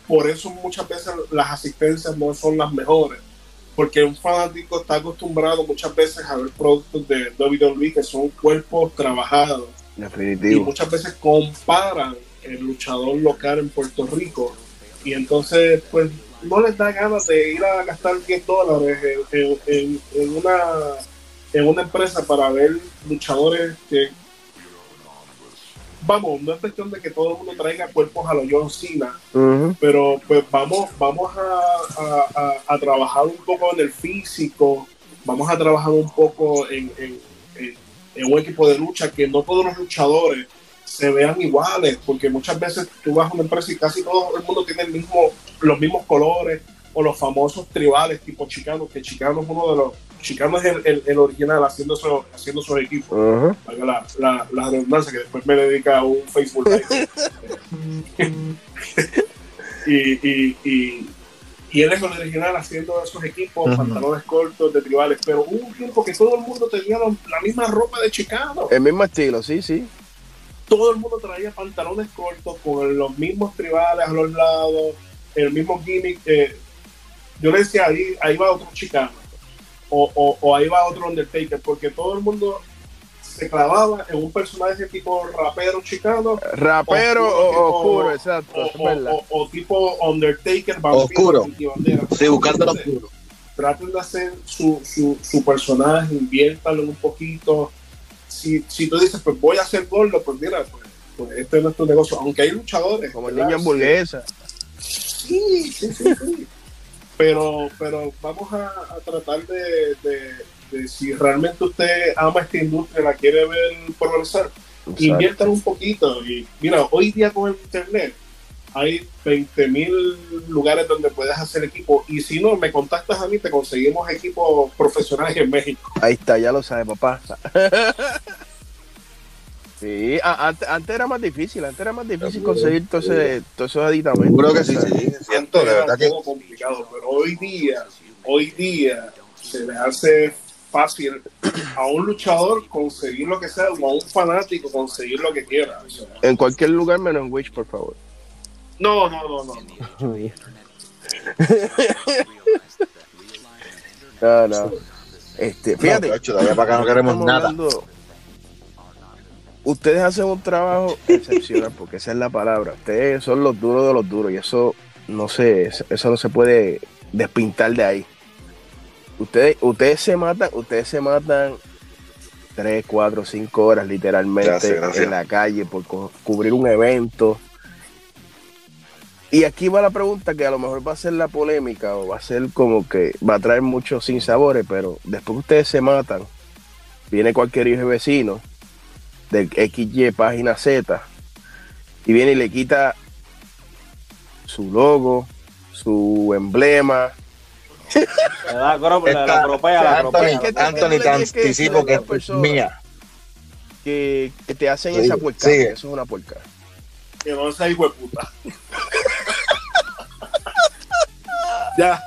por eso muchas veces las asistencias no son las mejores. Porque un fanático está acostumbrado muchas veces a ver productos de WWE que son cuerpos trabajados. Definitivo. Y muchas veces comparan el luchador local en Puerto Rico. Y entonces, pues, no les da ganas de ir a gastar 10 dólares en, una, en una empresa para ver luchadores que vamos, no es cuestión de que todo el mundo traiga cuerpos a los John Cena, pero pues vamos, vamos a, trabajar un poco en el físico, vamos a trabajar un poco en, un equipo de lucha que no todos los luchadores se vean iguales, porque muchas veces tú vas a una empresa y casi todo el mundo tiene el mismo, los mismos colores o los famosos tribales tipo Chicano, que Chicano es uno de los Chicano es el, el, original haciendo su, haciendo su equipo. la, la, la, redundancia que después me dedica a un Facebook Live. y, y, y, y, él es el original haciendo esos equipos, pantalones cortos de tribales. Pero hubo un tiempo que todo el mundo tenía la, misma ropa de Chicano. El mismo estilo, sí, sí. Todo el mundo traía pantalones cortos con los mismos tribales a los lados, el mismo gimmick. Eh, yo le decía, ahí, ahí va otro Chicano o, o, ahí va otro Undertaker, porque todo el mundo se clavaba en un personaje tipo rapero chicano. Rapero o, oscuro, exacto. O, tipo Undertaker, oscuro. Sí, buscando oscuro. Traten de hacer su, su, su personaje, inviértalo un poquito. Si, si tú dices, pues voy a hacer gordo, pues mira, pues, pues, este es nuestro negocio. Aunque hay luchadores. Como el niño hamburguesa. Sí, sí, sí. sí pero, pero vamos a, tratar de, de, si realmente usted ama esta industria, la quiere ver progresar, inviertan un poquito. Y mira, hoy día con el internet hay 20 mil lugares donde puedes hacer equipo. Y si no, me contactas a mí, te conseguimos equipos profesionales en México. Ahí está, ya lo sabe, papá. Sí, antes, era más difícil, antes era más difícil conseguir todos esos aditamentos. Seguro que sí, sí, siento, de verdad que... complicado, pero hoy día, hoy día se le hace fácil a un luchador conseguir lo que sea, o a un fanático conseguir lo que quiera. en cualquier lugar menos en Wish, por favor. No, no, no, no. no, no. Este, fíjate, no, todavía para acá no queremos nada ustedes hacen un trabajo excepcional, porque esa es la palabra. Ustedes son los duros de los duros y eso no sé, eso no se puede despintar de ahí. Ustedes, ustedes se matan, ustedes se matan tres, cuatro, cinco horas literalmente en la calle por cubrir un evento. Y aquí va la pregunta que a lo mejor va a ser la polémica o va a ser como que va a traer muchos sinsabores, pero después que ustedes se matan, viene cualquier hijo de vecino del XY página Z y viene y le quita su logo, su emblema. Anthony, te anticipo que es mía. Que, que, te hacen esa puerca. Eso es una puerca. Que no sea hijo de puta. ya.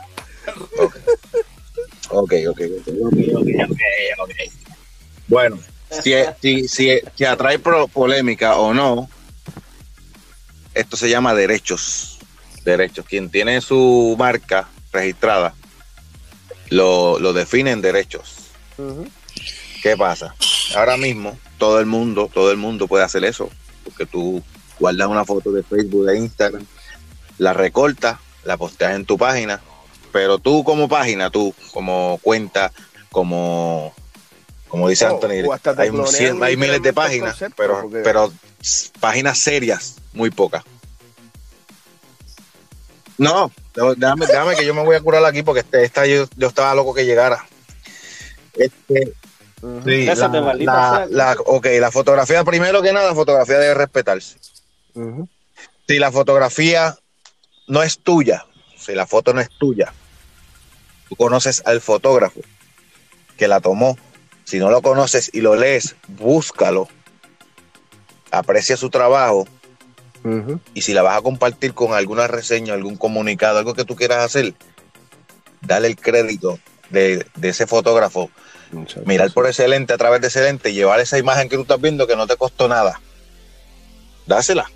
Ok, ok, ok, ok, ok, ok. Bueno, si, si, si, atrae polémica o no, esto se llama derechos. Derechos. Quien tiene su marca registrada lo, lo define en derechos. ¿Qué pasa? Ahora mismo todo el mundo, todo el mundo puede hacer eso, porque tú guardas una foto de Facebook, de Instagram, la recortas, la posteas en tu página, pero tú como página, tú como cuenta, como como dice oh, Anthony, hay, miles de páginas, pero, pero páginas serias, muy pocas. No, déjame, déjame, que yo me voy a curar aquí porque este, esta yo, estaba loco que llegara. Este, sí, la, la, ok, la fotografía, primero que nada, la fotografía debe respetarse. Si la fotografía no es tuya, si la foto no es tuya, tú conoces al fotógrafo que la tomó. Si no lo conoces y lo lees, búscalo. Aprecia su trabajo. Y si la vas a compartir con alguna reseña, algún comunicado, algo que tú quieras hacer, dale el crédito de, ese fotógrafo. Mirar por ese lente a través de ese lente, llevar esa imagen que tú estás viendo que no te costó nada. Dásela.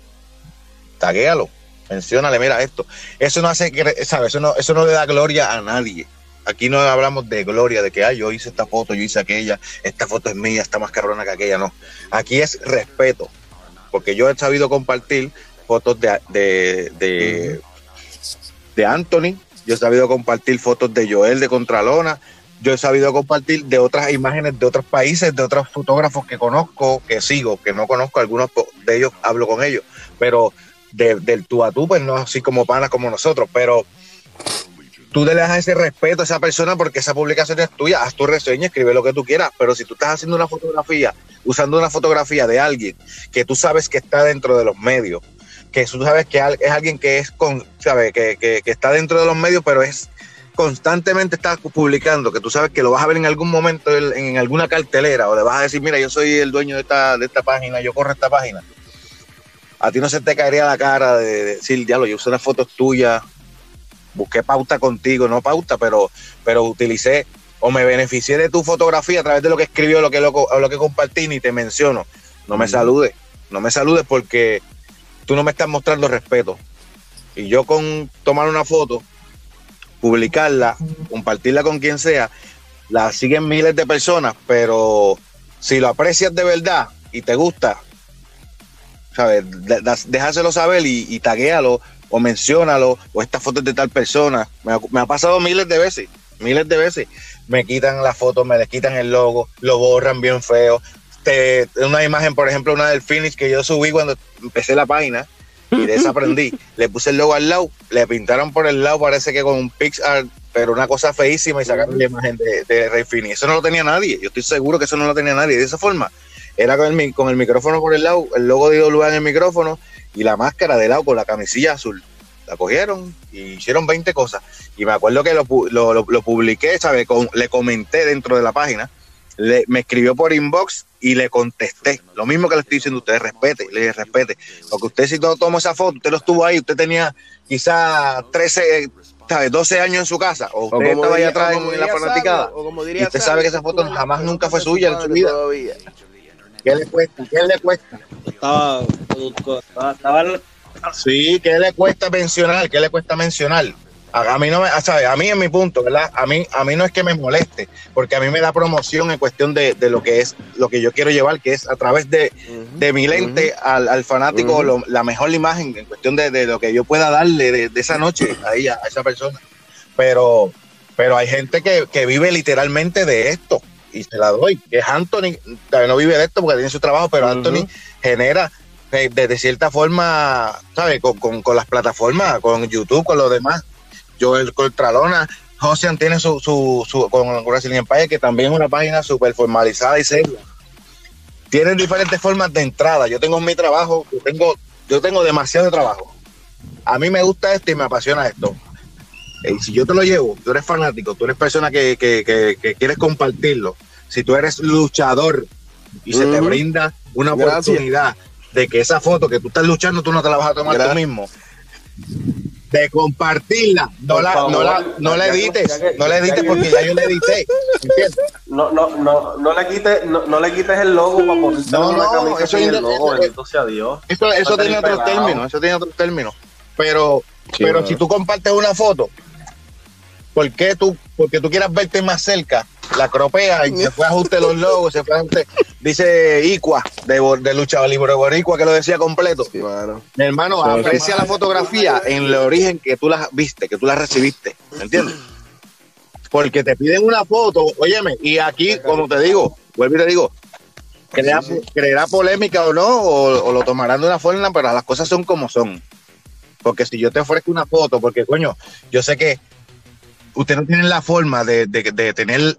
Taguéalo. Menciónale, mira esto. Eso no hace, ¿sabes? Eso no, eso no le da gloria a nadie. Aquí no hablamos de gloria, de que, ay, yo hice esta foto, yo hice aquella, esta foto es mía, está más cabrona que aquella, no. Aquí es respeto, porque yo he sabido compartir fotos de, de, de, Anthony, yo he sabido compartir fotos de Joel de Contralona, yo he sabido compartir de otras imágenes de otros países, de otros fotógrafos que conozco, que sigo, que no conozco, algunos de ellos hablo con ellos, pero del tú a tú, pues no así como panas como nosotros, pero tú le das ese respeto a esa persona porque esa publicación es tuya, haz tu reseña, escribe lo que tú quieras, pero si tú estás haciendo una fotografía, usando una fotografía de alguien que tú sabes que está dentro de los medios, que tú sabes que es alguien que es con, sabe, que, que, está dentro de los medios, pero es constantemente está publicando, que tú sabes que lo vas a ver en algún momento en, alguna cartelera, o le vas a decir, mira, yo soy el dueño de esta, de esta página, yo corro esta página. A ti no se te caería la cara de, decir, diablo, yo usé una foto tuya busqué pauta contigo, no pauta, pero, pero utilicé o me beneficié de tu fotografía a través de lo que escribió, lo que, lo, lo que compartí, ni te menciono. No me saludes, no me saludes porque tú no me estás mostrando respeto. Y yo con tomar una foto, publicarla, compartirla con quien sea, la siguen miles de personas, pero si lo aprecias de verdad y te gusta, ¿sabes? Déjaselo saber y, y taguéalo o menciónalo, o estas fotos de tal persona. Me ha, pasado miles de veces, miles de veces. Me quitan la foto, me les quitan el logo, lo borran bien feo. Te, una imagen, por ejemplo, una del finish que yo subí cuando empecé la página y desaprendí. le puse el logo al lado, le pintaron por el lado, parece que con un Pixar, pero una cosa feísima y sacaron la imagen de, de Rey Finish. Eso no lo tenía nadie. Yo estoy seguro que eso no lo tenía nadie. De esa forma, era con el, con el micrófono por el lado, el logo de IWA en el micrófono y la máscara de lado con la camisilla azul. La cogieron y hicieron 20 cosas. Y me acuerdo que lo, lo, publiqué, ¿sabes? le comenté dentro de la página. Le, me escribió por inbox y le contesté. Lo mismo que le estoy diciendo, usted respete, le respete. Porque usted si no tomó esa foto, usted lo estuvo ahí, usted tenía quizá 13, ¿sabes? 12 años en su casa, o usted estaba ahí atrás en, la fanaticada. y usted sabe que esa foto jamás nunca fue suya en su vida. ¿Qué le cuesta? ¿Qué le cuesta? Estaba, estaba, Sí, ¿qué le cuesta mencionar? ¿Qué le cuesta mencionar? A, mí no me, ¿sabe? a mí en mi punto, ¿verdad? A mí, a mí no es que me moleste, porque a mí me da promoción en cuestión de, lo que es, lo que yo quiero llevar, que es a través de, mi lente al, fanático la mejor imagen en cuestión de, lo que yo pueda darle de, esa noche a ella, a esa persona. Pero, pero hay gente que vive literalmente de esto y se la doy, que es Anthony, no vive de esto porque tiene su trabajo, pero Anthony genera de, cierta forma, ¿sabes? Con, las plataformas, con YouTube, con los demás. Yo, el Contralona, Josian tiene su, su, su con Empire, que también es una página súper formalizada y seria. Tienen diferentes formas de entrada. Yo tengo mi trabajo, yo tengo, yo tengo demasiado trabajo. A mí me gusta esto y me apasiona esto. Y si yo te lo llevo, tú eres fanático, tú eres persona que, que, que, quieres compartirlo, si tú eres luchador y se te brinda una oportunidad de que esa foto que tú estás luchando, tú no te la vas a tomar tú mismo. De compartirla, no la, no la, no la edites, no la edites porque ya yo la edité. No, no, no, no le quites, no, no le quites el logo para ponerse no, no, camisa eso el logo, bendito sea Dios. Eso, eso tiene otro término, eso tiene otro término. Pero, pero si tú compartes una foto, ¿por qué tú, porque tú quieras verte más cerca, la cropea y se fue a ajuste los logos, se fue a ajuste, dice Icua, de, de luchador libre boricua, que lo decía completo. Mi hermano, aprecia la fotografía en el origen que tú la viste, que tú la recibiste, ¿me entiendes? Porque te piden una foto, óyeme, y aquí, como te digo, vuelvo y te digo, creerá, polémica o no, o, lo tomarán de una forma, pero las cosas son como son. Porque si yo te ofrezco una foto, porque coño, yo sé que usted no tiene la forma de, de tener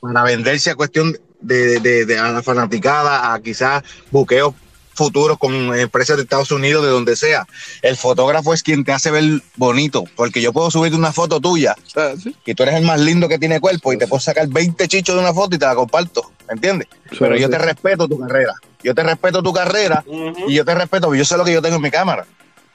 para venderse a cuestión de, a la fanaticada, a quizás buqueos futuros con empresas de Estados Unidos, de donde sea. El fotógrafo es quien te hace ver bonito, porque yo puedo subirte una foto tuya Ah, sí. y tú eres el más lindo que tiene cuerpo y te puedo sacar 20 chichos de una foto y te la comparto, ¿me entiendes? Pero yo te respeto tu carrera. Yo te respeto tu carrera y yo te respeto, porque yo sé lo que yo tengo en mi cámara.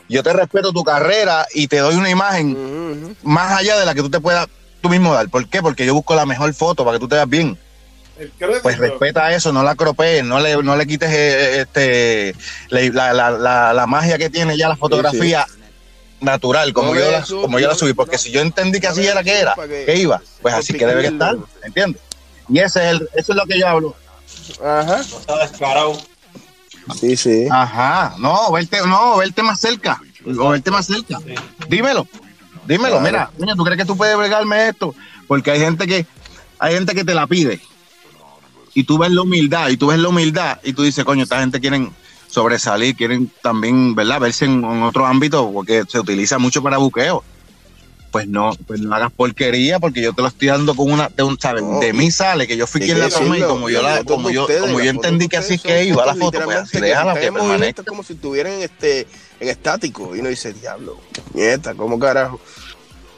Yo te respeto tu carrera y te doy una imagen más allá de la que tú te puedas tú mismo dar. ¿Por qué? Porque yo busco la mejor foto para que tú te veas bien. Pues respeta eso, no la cropees, no le, no le quites eh, este, la, la- la- la magia que tiene ya la fotografía natural, como, No yo la, como yo la subí. Porque no- si yo entendí que no así era que era, que- que iba, pues así que debe que estar. ¿entiendes? Y ese es el, eso es lo que yo hablo. Ajá. No está descarado. Sí, sí. Ajá, no, verte, no, verte más cerca, o verte más cerca. Dímelo, dímelo, Claro. mira, mira, ¿tú crees que tú puedes bregarme esto? Porque hay gente que, hay gente que te la pide. Y tú ves la humildad, y tú ves la humildad, y tú dices, coño, esta gente quieren sobresalir, quieren también, ¿verdad? Verse en, en otro ámbito, porque se utiliza mucho para buqueo. Pues no, pues no hagas porquería, porque yo te lo estoy dando con una, de, un, ¿sabes? No, de mí sale, que yo fui quien la tomé, y como yo la, como yo, ustedes, como yo entendí que así ustedes que iba la foto, pues así déjala, que en permanezca. como si estuvieran este, en estático. Y uno dice, diablo, nieta, ¿cómo carajo?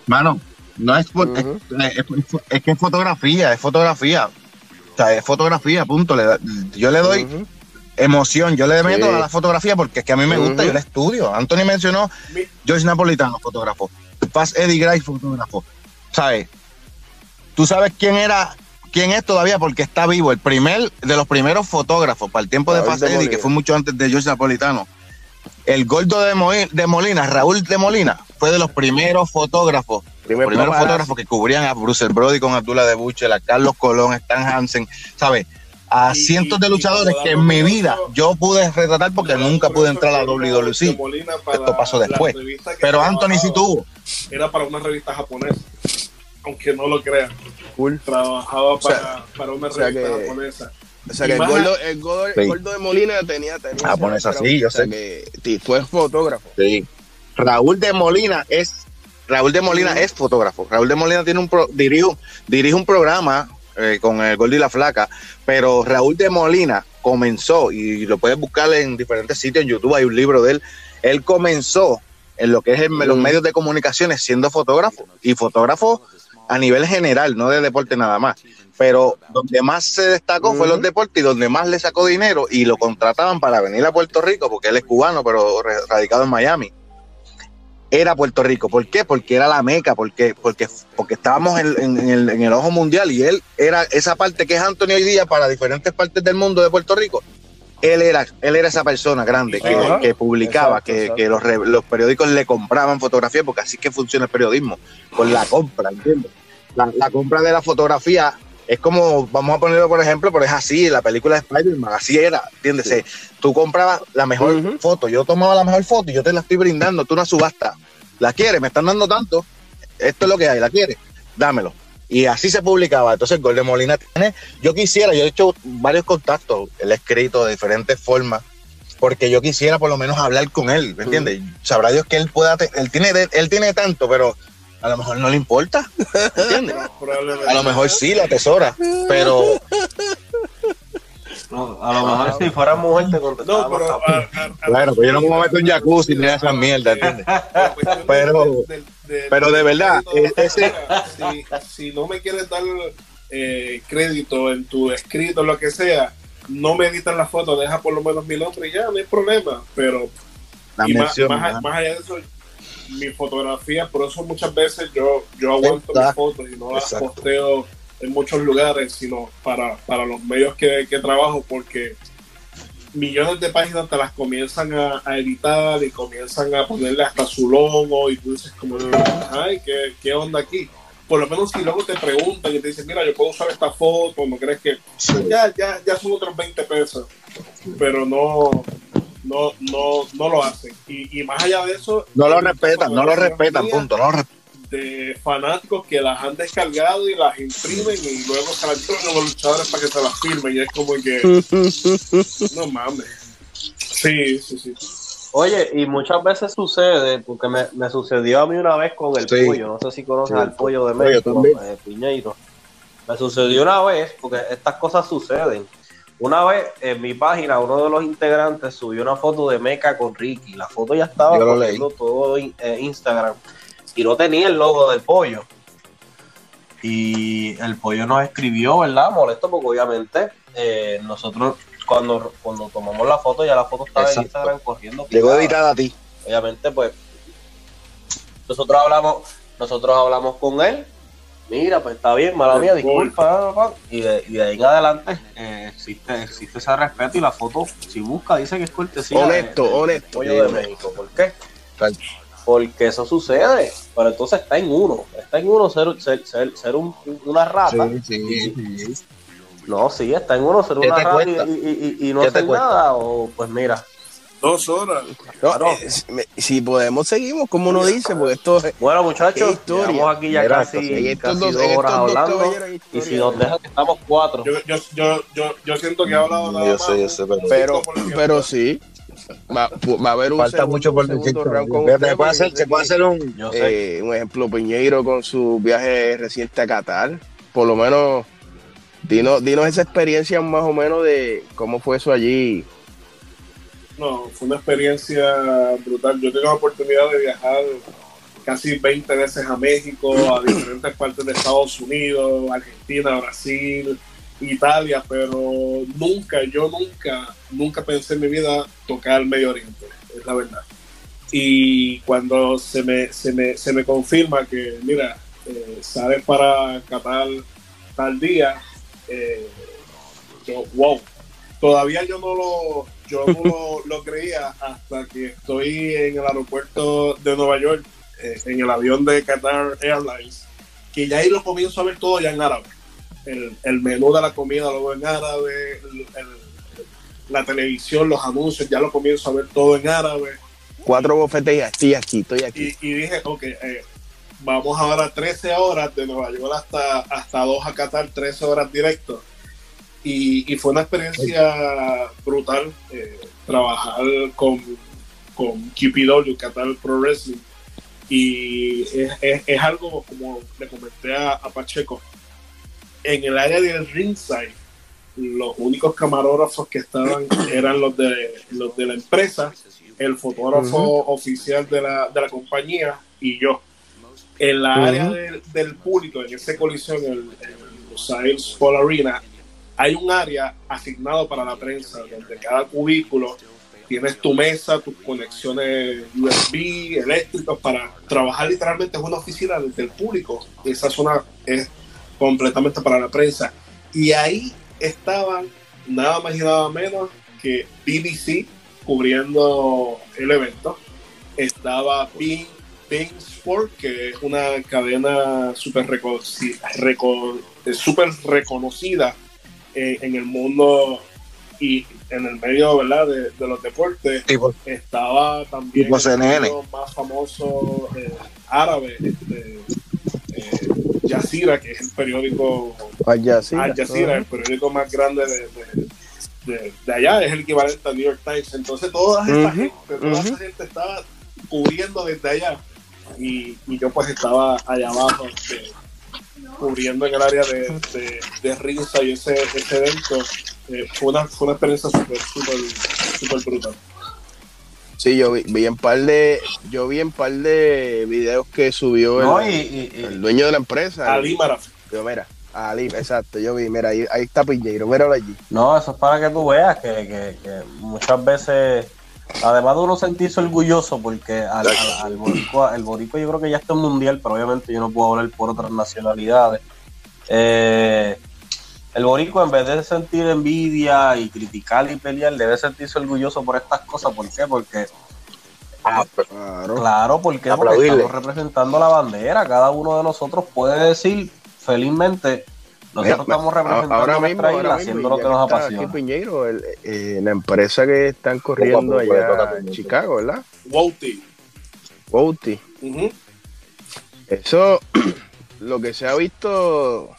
Mano, no es, fo- Ujú. es, es- es que es fotografía, es fotografía. O sea, es fotografía, punto. Le da- yo le doy emoción, yo le meto Sí. a la fotografía porque es que a mí me gusta, Ujú. yo la estudio. Anthony mencionó George Napolitano, fotógrafo. Paz Eddie Gray, fotógrafo. ¿Sabes? Tú sabes quién era, quién es todavía porque está vivo. El primer, de los primeros fotógrafos para el tiempo de Paz de Eddie, que fue mucho antes de George Napolitano. El gordo de, Molina, Raúl de Molina, fue de los primeros fotógrafos Primer primeros fotógrafos que cubrían a Bruce Brody con Abdullah de Buche, a Carlos Colón, Stan Hansen, ¿sabes? A Y- cientos de luchadores que en mi vida yo pude retratar porque nunca pude entrar a la WWC. Esto pasó después. Pero Anthony sí tuvo. Era para una revista japonesa. Aunque no lo crean. Cool. Trabajaba O sea, para, para una o sea revista que- japonesa. O sea Y que el gordo, el gordo, el Sí. gordo de Molina tenía. tenía Ah, pones ese así, yo o sea sé. que fue fotógrafo. Sí. Raúl de Molina es Raúl de Molina es fotógrafo. Raúl de Molina tiene un pro- dirige, dirige un programa eh, con el Gordo y la Flaca, pero Raúl de Molina comenzó y lo puedes buscar en diferentes sitios en YouTube, hay un libro de él. Él comenzó en lo que es el- los medios de comunicaciones siendo fotógrafo y fotógrafo a nivel general, no de deporte nada más. Pero donde más se destacó fue los deportes y donde más le sacó dinero y lo contrataban para venir a Puerto Rico, porque él es cubano, pero radicado en Miami era Puerto Rico. ¿Por qué? Porque era la meca, porque, porque, porque estábamos en, en- en el, en el ojo mundial y él era esa parte que es Anthony hoy día para diferentes partes del mundo de Puerto Rico. Él era, él era esa persona grande que, que publicaba, Exacto, que, exacto. que los, re- los periódicos le compraban fotografía, porque así que funciona el periodismo, con la compra, ¿entiendes? La, la compra de la fotografía es como, vamos a ponerlo por ejemplo, pero es así, la película de Spider-Man, así era, ¿entiendes? Tú comprabas la mejor foto, yo tomaba la mejor foto y yo te la estoy brindando, tú una subasta. ¿La quieres? Me están dando tanto, esto es lo que hay, ¿la quieres? Dámelo. Y así se publicaba. Entonces, Gol de Molina tiene, yo quisiera, yo he hecho varios contactos, él ha escrito de diferentes formas, porque yo quisiera por lo menos hablar con él, ¿me entiendes? Sabrá Dios que él pueda, él tiene, él tiene tanto, pero a lo mejor no le importa, ¿entiendes? A lo mejor sí lo atesora, pero No, a lo mejor si fuera mujer te contestaba. No, pero. más rápido. a- a- a- Claro, pues yo no me voy a meter un jacuzzi ni esas mierdas, ¿entiendes? La Pero- pero de verdad, ese- si, si no me quieres dar eh, crédito en tu escrito, lo que sea, no me editan la foto, deja por lo menos mi nombre y ya, no hay problema. Pero la y más, mención. más allá de eso, mi fotografía, por eso muchas veces yo, yo aguanto mis Exacto, fotos y no las exacto. posteo en muchos lugares, sino para, para los medios que, que trabajo, porque millones de páginas te las comienzan a, a editar y comienzan a ponerle hasta su logo y tú dices como, ay, ¿qué, qué onda aquí? Por lo menos si luego te preguntan y te dicen, mira, yo puedo usar esta foto, ¿no crees que Sí. ya, ya, ya son otros 20 pesos? Pero no, no, no, no lo hacen. Y, y más allá de eso... No lo respetan, no lo respetan, punto. No lo respetan. De fanáticos que las han descargado y las imprimen y luego se las llevan a los luchadores para que se las firmen. Y es como que, no mames. Sí, sí, sí. Oye, y muchas veces sucede, porque me, me sucedió a mí una vez con el Sí. pollo, no sé si conoces Sí, al pollo de México, eh, Piñeiro. Me sucedió una vez, porque estas cosas suceden. Una vez en mi página, uno de los integrantes subió una foto de Meca con Ricky. La foto ya estaba corriendo todo en eh, Instagram y no tenía el logo del pollo. Y el pollo nos escribió, ¿verdad? Molesto porque obviamente eh, nosotros cuando, cuando tomamos la foto, ya la foto estaba en. Instagram corriendo. Llegó editada a ti. Obviamente, pues, nosotros hablamos, nosotros hablamos con él. Mira, pues está bien, mala mía, disculpa. pa, pa. Y de, y de ahí en adelante eh, existe, existe ese respeto y la foto, si busca, dice que es cortesía. de- Honesto, de- honesto. pollo de México. ¿Por qué? Porque eso sucede. Pero entonces está en uno. Está en uno ser, ser, ser, ser un- una rata. No, sí, está en uno ser ¿Qué una rata y, y- y- no ¿Qué te hacer nada. O pues mira, Dos horas. No, Claro. eh, si- podemos seguimos, como uno dice, porque esto es. Bueno, muchachos, historia. llevamos aquí ya Mira, casi, casi dos- horas hablando. Y si nos dejan que estamos cuatro. Yo, yo, yo, yo, yo siento que he hablado nada Yo más. sé, yo sé, pero- Pero, pero sí. Va, a haber un Falta segundo, mucho por decir. round con Fíjate, usted, Se puede hacer, se puede hacer un. Yo sé. eh, un ejemplo, Piñeiro con su viaje reciente a Qatar. Por lo menos, dinos, dinos esa experiencia más o menos de cómo fue eso allí. No, fue una experiencia brutal. Yo tuve la oportunidad de viajar casi 20 veces a México, a diferentes partes de Estados Unidos, Argentina, Brasil, Italia, pero nunca, yo nunca, nunca pensé en mi vida tocar el Medio Oriente, es la verdad. Y cuando se me, se me, se me confirma que, mira, eh, sales para Qatar tal día, eh, yo, wow, todavía yo no lo yo no lo, lo creía hasta que estoy en el aeropuerto de Nueva York eh, en el avión de Qatar Airlines que ya ahí lo comienzo a ver todo ya en árabe el, el menú de la comida lo veo en árabe el- el- la televisión los anuncios ya lo comienzo a ver todo en árabe Cuatro bofetes y estoy aquí, estoy aquí. y, y dije, ok, eh, vamos ahora 13 horas de Nueva York hasta, hasta Doha, Qatar, 13 horas directo. Y, y fue una experiencia brutal eh, trabajar con, con QPW, Qatar Pro Wrestling. Y es, es- es algo, como le comenté a, a Pacheco, en el área del ringside, los únicos camarógrafos que estaban eran los de, los de la empresa el fotógrafo oficial de la, de la compañía y yo. En la Ujú. área del, del público, en esa colisión, en, en Lusail Sport Arena, hay un área asignado para la prensa, donde cada cubículo tienes tu mesa, tus conexiones USB, eléctricos, para trabajar literalmente es una oficina desde el público. Esa zona es completamente para la prensa. Y ahí estaban nada más y nada menos que BBC cubriendo el evento. Estaba Bein, Bein Sport, que es una cadena súper reco- eh, reconocida eh, en el mundo y en el medio ¿verdad? De, de los deportes. Tipo, Estaba también Tipo el CNN. medio más famoso eh, árabe, este, eh, que es el periódico. Al Jazeera, el periódico más grande de, de- de- de allá, es el equivalente al New York Times. Entonces, toda esa Ujú, gente, toda esa ujú. gente estaba cubriendo desde allá. Y, y yo, pues, estaba allá abajo, este, cubriendo en el área de, de, de Rinsa y ese, ese evento. Eh, fue, una, fue una experiencia súper, súper, súper brutal. Sí, yo vi, vi en par de, yo vi en par de videos que subió No, el, y, y- y- el dueño de la empresa. Ali Maraf. Yo, mira, Ali, exacto, yo vi, mira, ahí, ahí está Piñeiro, míralo allí. no, eso es para que tú veas que, que- que muchas veces, además de uno sentirse orgulloso, porque al, al, al boricua, el boricua yo creo que ya está en mundial, pero obviamente yo no puedo hablar por otras nacionalidades. Eh, el boricua en vez de sentir envidia y criticar y pelear, debe sentirse orgulloso por estas cosas. ¿Por qué? Porque Claro. Claro, ¿por qué? Porque estamos representando la bandera. Cada uno de nosotros puede decir, felizmente, nosotros Mira, estamos representando ahora mismo, isla ahora haciendo lo que nos apasiona. Aquí Piñeiro, el- eh, la empresa que están corriendo allá en. Chicago, ¿verdad? Wouty. Wouty. Eso, lo que se ha visto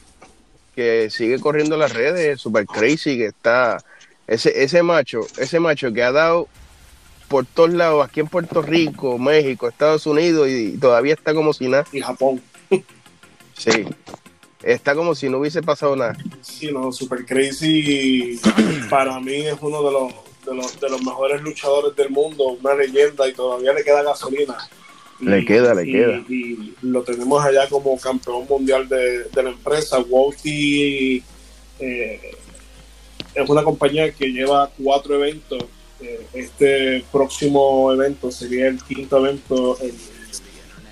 que sigue corriendo las redes, super crazy, que está ese, ese macho, ese macho que ha dado por todos lados, aquí en Puerto Rico, México, Estados Unidos, y todavía está como si nada. Y Japón. Sí. Está como si no hubiese pasado nada. Sí, no, Super Crazy para mí es uno de los, de los, de los mejores luchadores del mundo, una leyenda y todavía le queda gasolina. Le queda, le y- queda. Y lo tenemos allá como campeón mundial de, de la empresa. Wauti eh, es una compañía que lleva cuatro eventos. Eh, este próximo evento sería el quinto evento el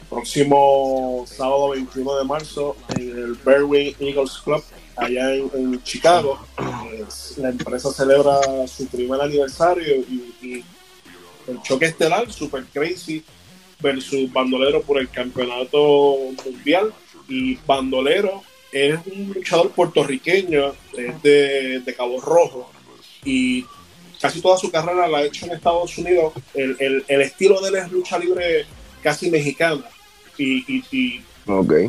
próximo sábado 21 de marzo en el Berwyn Eagles Club allá en, Chicago. Eh, la empresa celebra su primer aniversario y, y el choque estelar, Super Crazy versus Bandolero por el campeonato mundial. Y Bandolero es un luchador puertorriqueño, es de, de Cabo Rojo. Y casi toda su carrera la ha hecho en Estados Unidos. El, el- el estilo de él es lucha libre casi mexicana. Y, y-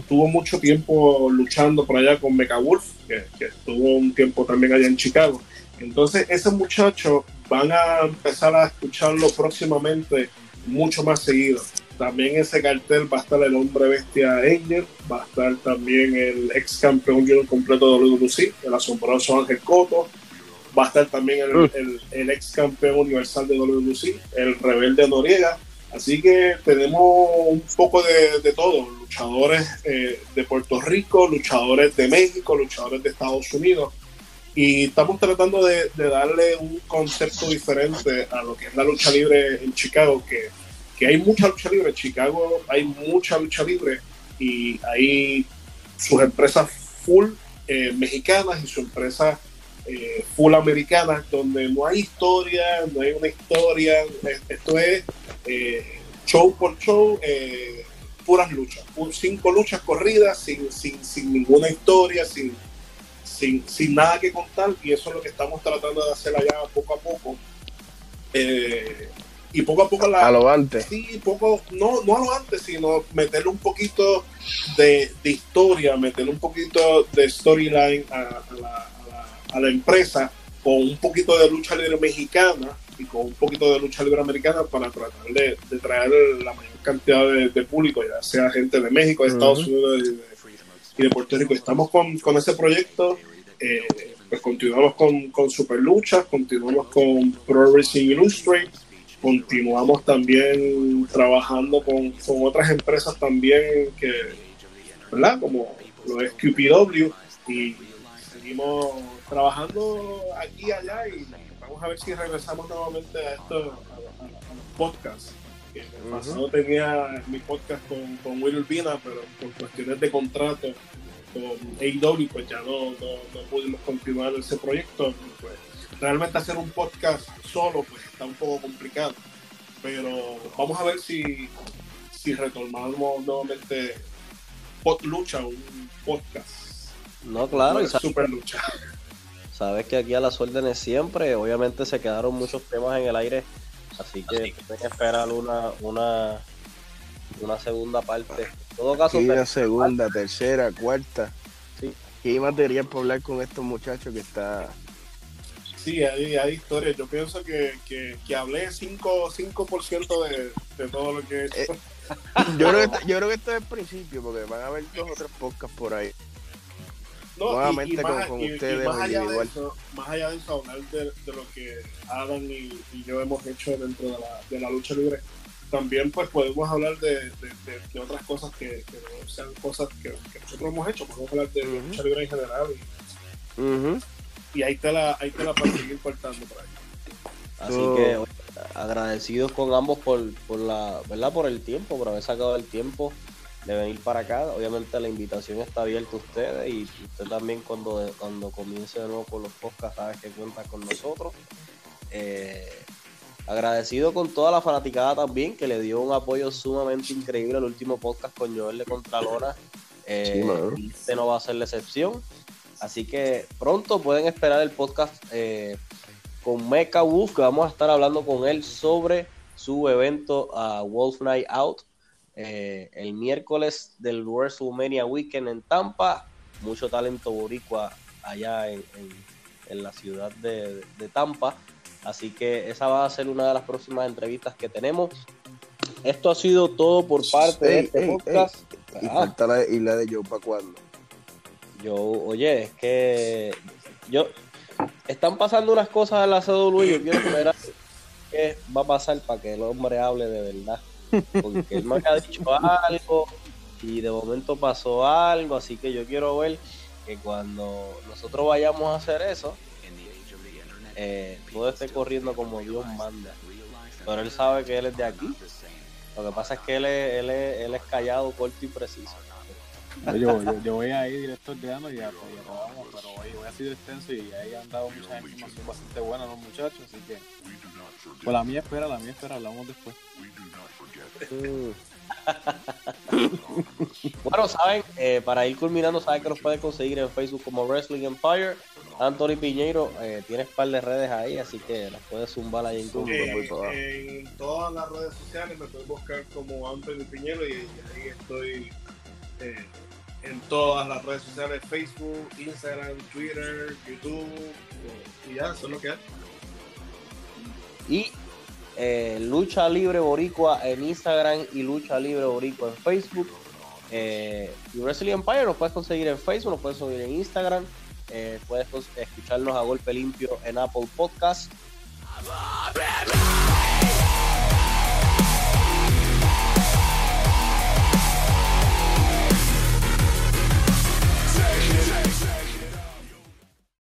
tuvo mucho tiempo luchando por allá con Mecha Wolf, que, que estuvo un tiempo también allá en Chicago. Entonces, esos muchachos van a empezar a escucharlo próximamente mucho más seguido. También ese cartel va a estar el hombre bestia Angel, va a estar también el ex campeón completo de WC, el asombroso Ángel Coto, va a estar también el, el- el ex campeón universal de WC, el rebelde Noriega. Así que tenemos un poco de, todo, luchadores eh, de Puerto Rico, luchadores de México, luchadores de Estados Unidos. Y estamos tratando de, de darle un concepto diferente a lo que es la lucha libre en Chicago, que, que hay mucha lucha libre. En Chicago hay mucha lucha libre y hay sus empresas full eh, mexicanas y sus empresas eh, full americanas, donde no hay historia, no hay una historia. Es- Esto es eh, show por show, eh, puras luchas, cinco luchas corridas sin, sin, sin ninguna historia, sin, sin, sin nada que contar, y eso es lo que estamos tratando de hacer allá poco a poco. Y poco a poco la, A lo antes. sí, poco, no, no a lo antes, sino meterle un poquito de, de historia, meterle un poquito de storyline a, a la, a la- empresa, con un poquito de lucha libre mexicana y con un poquito de lucha libre americana para tratar de, de traer la mayor cantidad de, de público, ya sea gente de México, de Estados Ujú. Unidos y de, y de Puerto Rico. Estamos con, con ese proyecto. eh, pues continuamos con, con Super Luchas, continuamos con Pro Wrestling Illustrated, continuamos también trabajando con, con otras empresas también que, ¿verdad? Como lo es QPW y seguimos trabajando aquí y allá y vamos a ver si regresamos nuevamente a esto, a, a- a los podcasts. Que en el pasado tenía mi podcast con, con Will Urbina, pero por cuestiones de contrato con AEW, pues ya no, no, no pudimos continuar ese proyecto. Pues, realmente hacer un podcast solo, pues está un poco complicado. Pero vamos a ver si, si retomamos nuevamente Pod Lucha, un podcast. No, claro, y Super Lucha. sabes que aquí a las órdenes siempre, obviamente se quedaron muchos temas en el aire, así que que esperar una, una, una segunda parte. En todo caso, te- una segunda, tercera, cuarta. Sí. Que hay material para hablar con estos muchachos que está. Sí, hay, hay historias. Yo pienso que, que, que hablé 5%, 5 de, de todo lo que he hecho. Eh, Yo creo, que, esto- yo creo que esto es el principio, porque van a haber dos o tres podcasts por ahí. No, nuevamente con- con y- y ustedes más allá de eso, más allá de eso, hablar de, de lo que Adam y, y yo hemos hecho dentro de la, de la lucha libre, también pues podemos hablar de, de- de- de otras cosas que, que no sean cosas que, que nosotros hemos hecho, podemos hablar de Ujú. lucha libre en general y, y ahí te la, ahí te la para seguir cortando por ahí. Así So- que agradecidos con ambos por, por la, ¿verdad? Por el tiempo, por haber sacado el tiempo de venir para acá. Obviamente la invitación está abierta a ustedes y usted también cuando, cuando comience de nuevo con los podcasts sabe que cuenta con nosotros. Eh, agradecido con toda la fanaticada también que le dio un apoyo sumamente increíble al último podcast con Joel de Contralona. Eh, Sí, este no va a ser la excepción. Así que pronto pueden esperar el podcast eh, con Mecha Wolf, que vamos a estar hablando con él sobre su evento a Wolf Night Out eh, el miércoles del WrestleMania Weekend en Tampa. Mucho talento boricua allá en, en- en la ciudad de, de Tampa. Así que esa va a ser una de las próximas entrevistas que tenemos. Esto ha sido todo por parte de Ey, este ey, podcast. Y Ah, la, y la de Joe para cuando. Yo, oye, es que yo están pasando unas cosas en la CW yo quiero esperar qué va a pasar para que el hombre hable de verdad. Porque él me ha dicho algo y de momento pasó algo, así que yo quiero ver que cuando nosotros vayamos a hacer eso, eh, todo esté corriendo como Dios manda. Pero él sabe que él es de aquí. Lo que pasa es que él es, él es callado, corto y preciso. Yo, yo, yo voy a ir directo ordenando y ya, pues, ya vamos, pero voy, voy a ser extenso y ahí han dado mucha información bastante buena los muchachos, así que pues la mía espera, la mía espera, hablamos después. bueno, saben, eh, para ir culminando, saben que nos pueden conseguir en Facebook como Wrestling Empire. Anthony Piñeiro, eh, tienes un par de redes ahí, así que las puedes zumbar ahí en Google. Eh, en todas las redes sociales me pueden buscar como Anthony Piñeiro y, ahí estoy eh, en todas las redes sociales, Facebook, Instagram, Twitter, YouTube, y ya, eso es lo que hay. Y eh, Lucha Libre Boricua en Instagram y Lucha Libre Boricua en Facebook. Eh, y Wrestling Empire nos puedes conseguir en Facebook, nos puedes conseguir en Instagram, eh, puedes escucharnos a golpe limpio en Apple Podcast.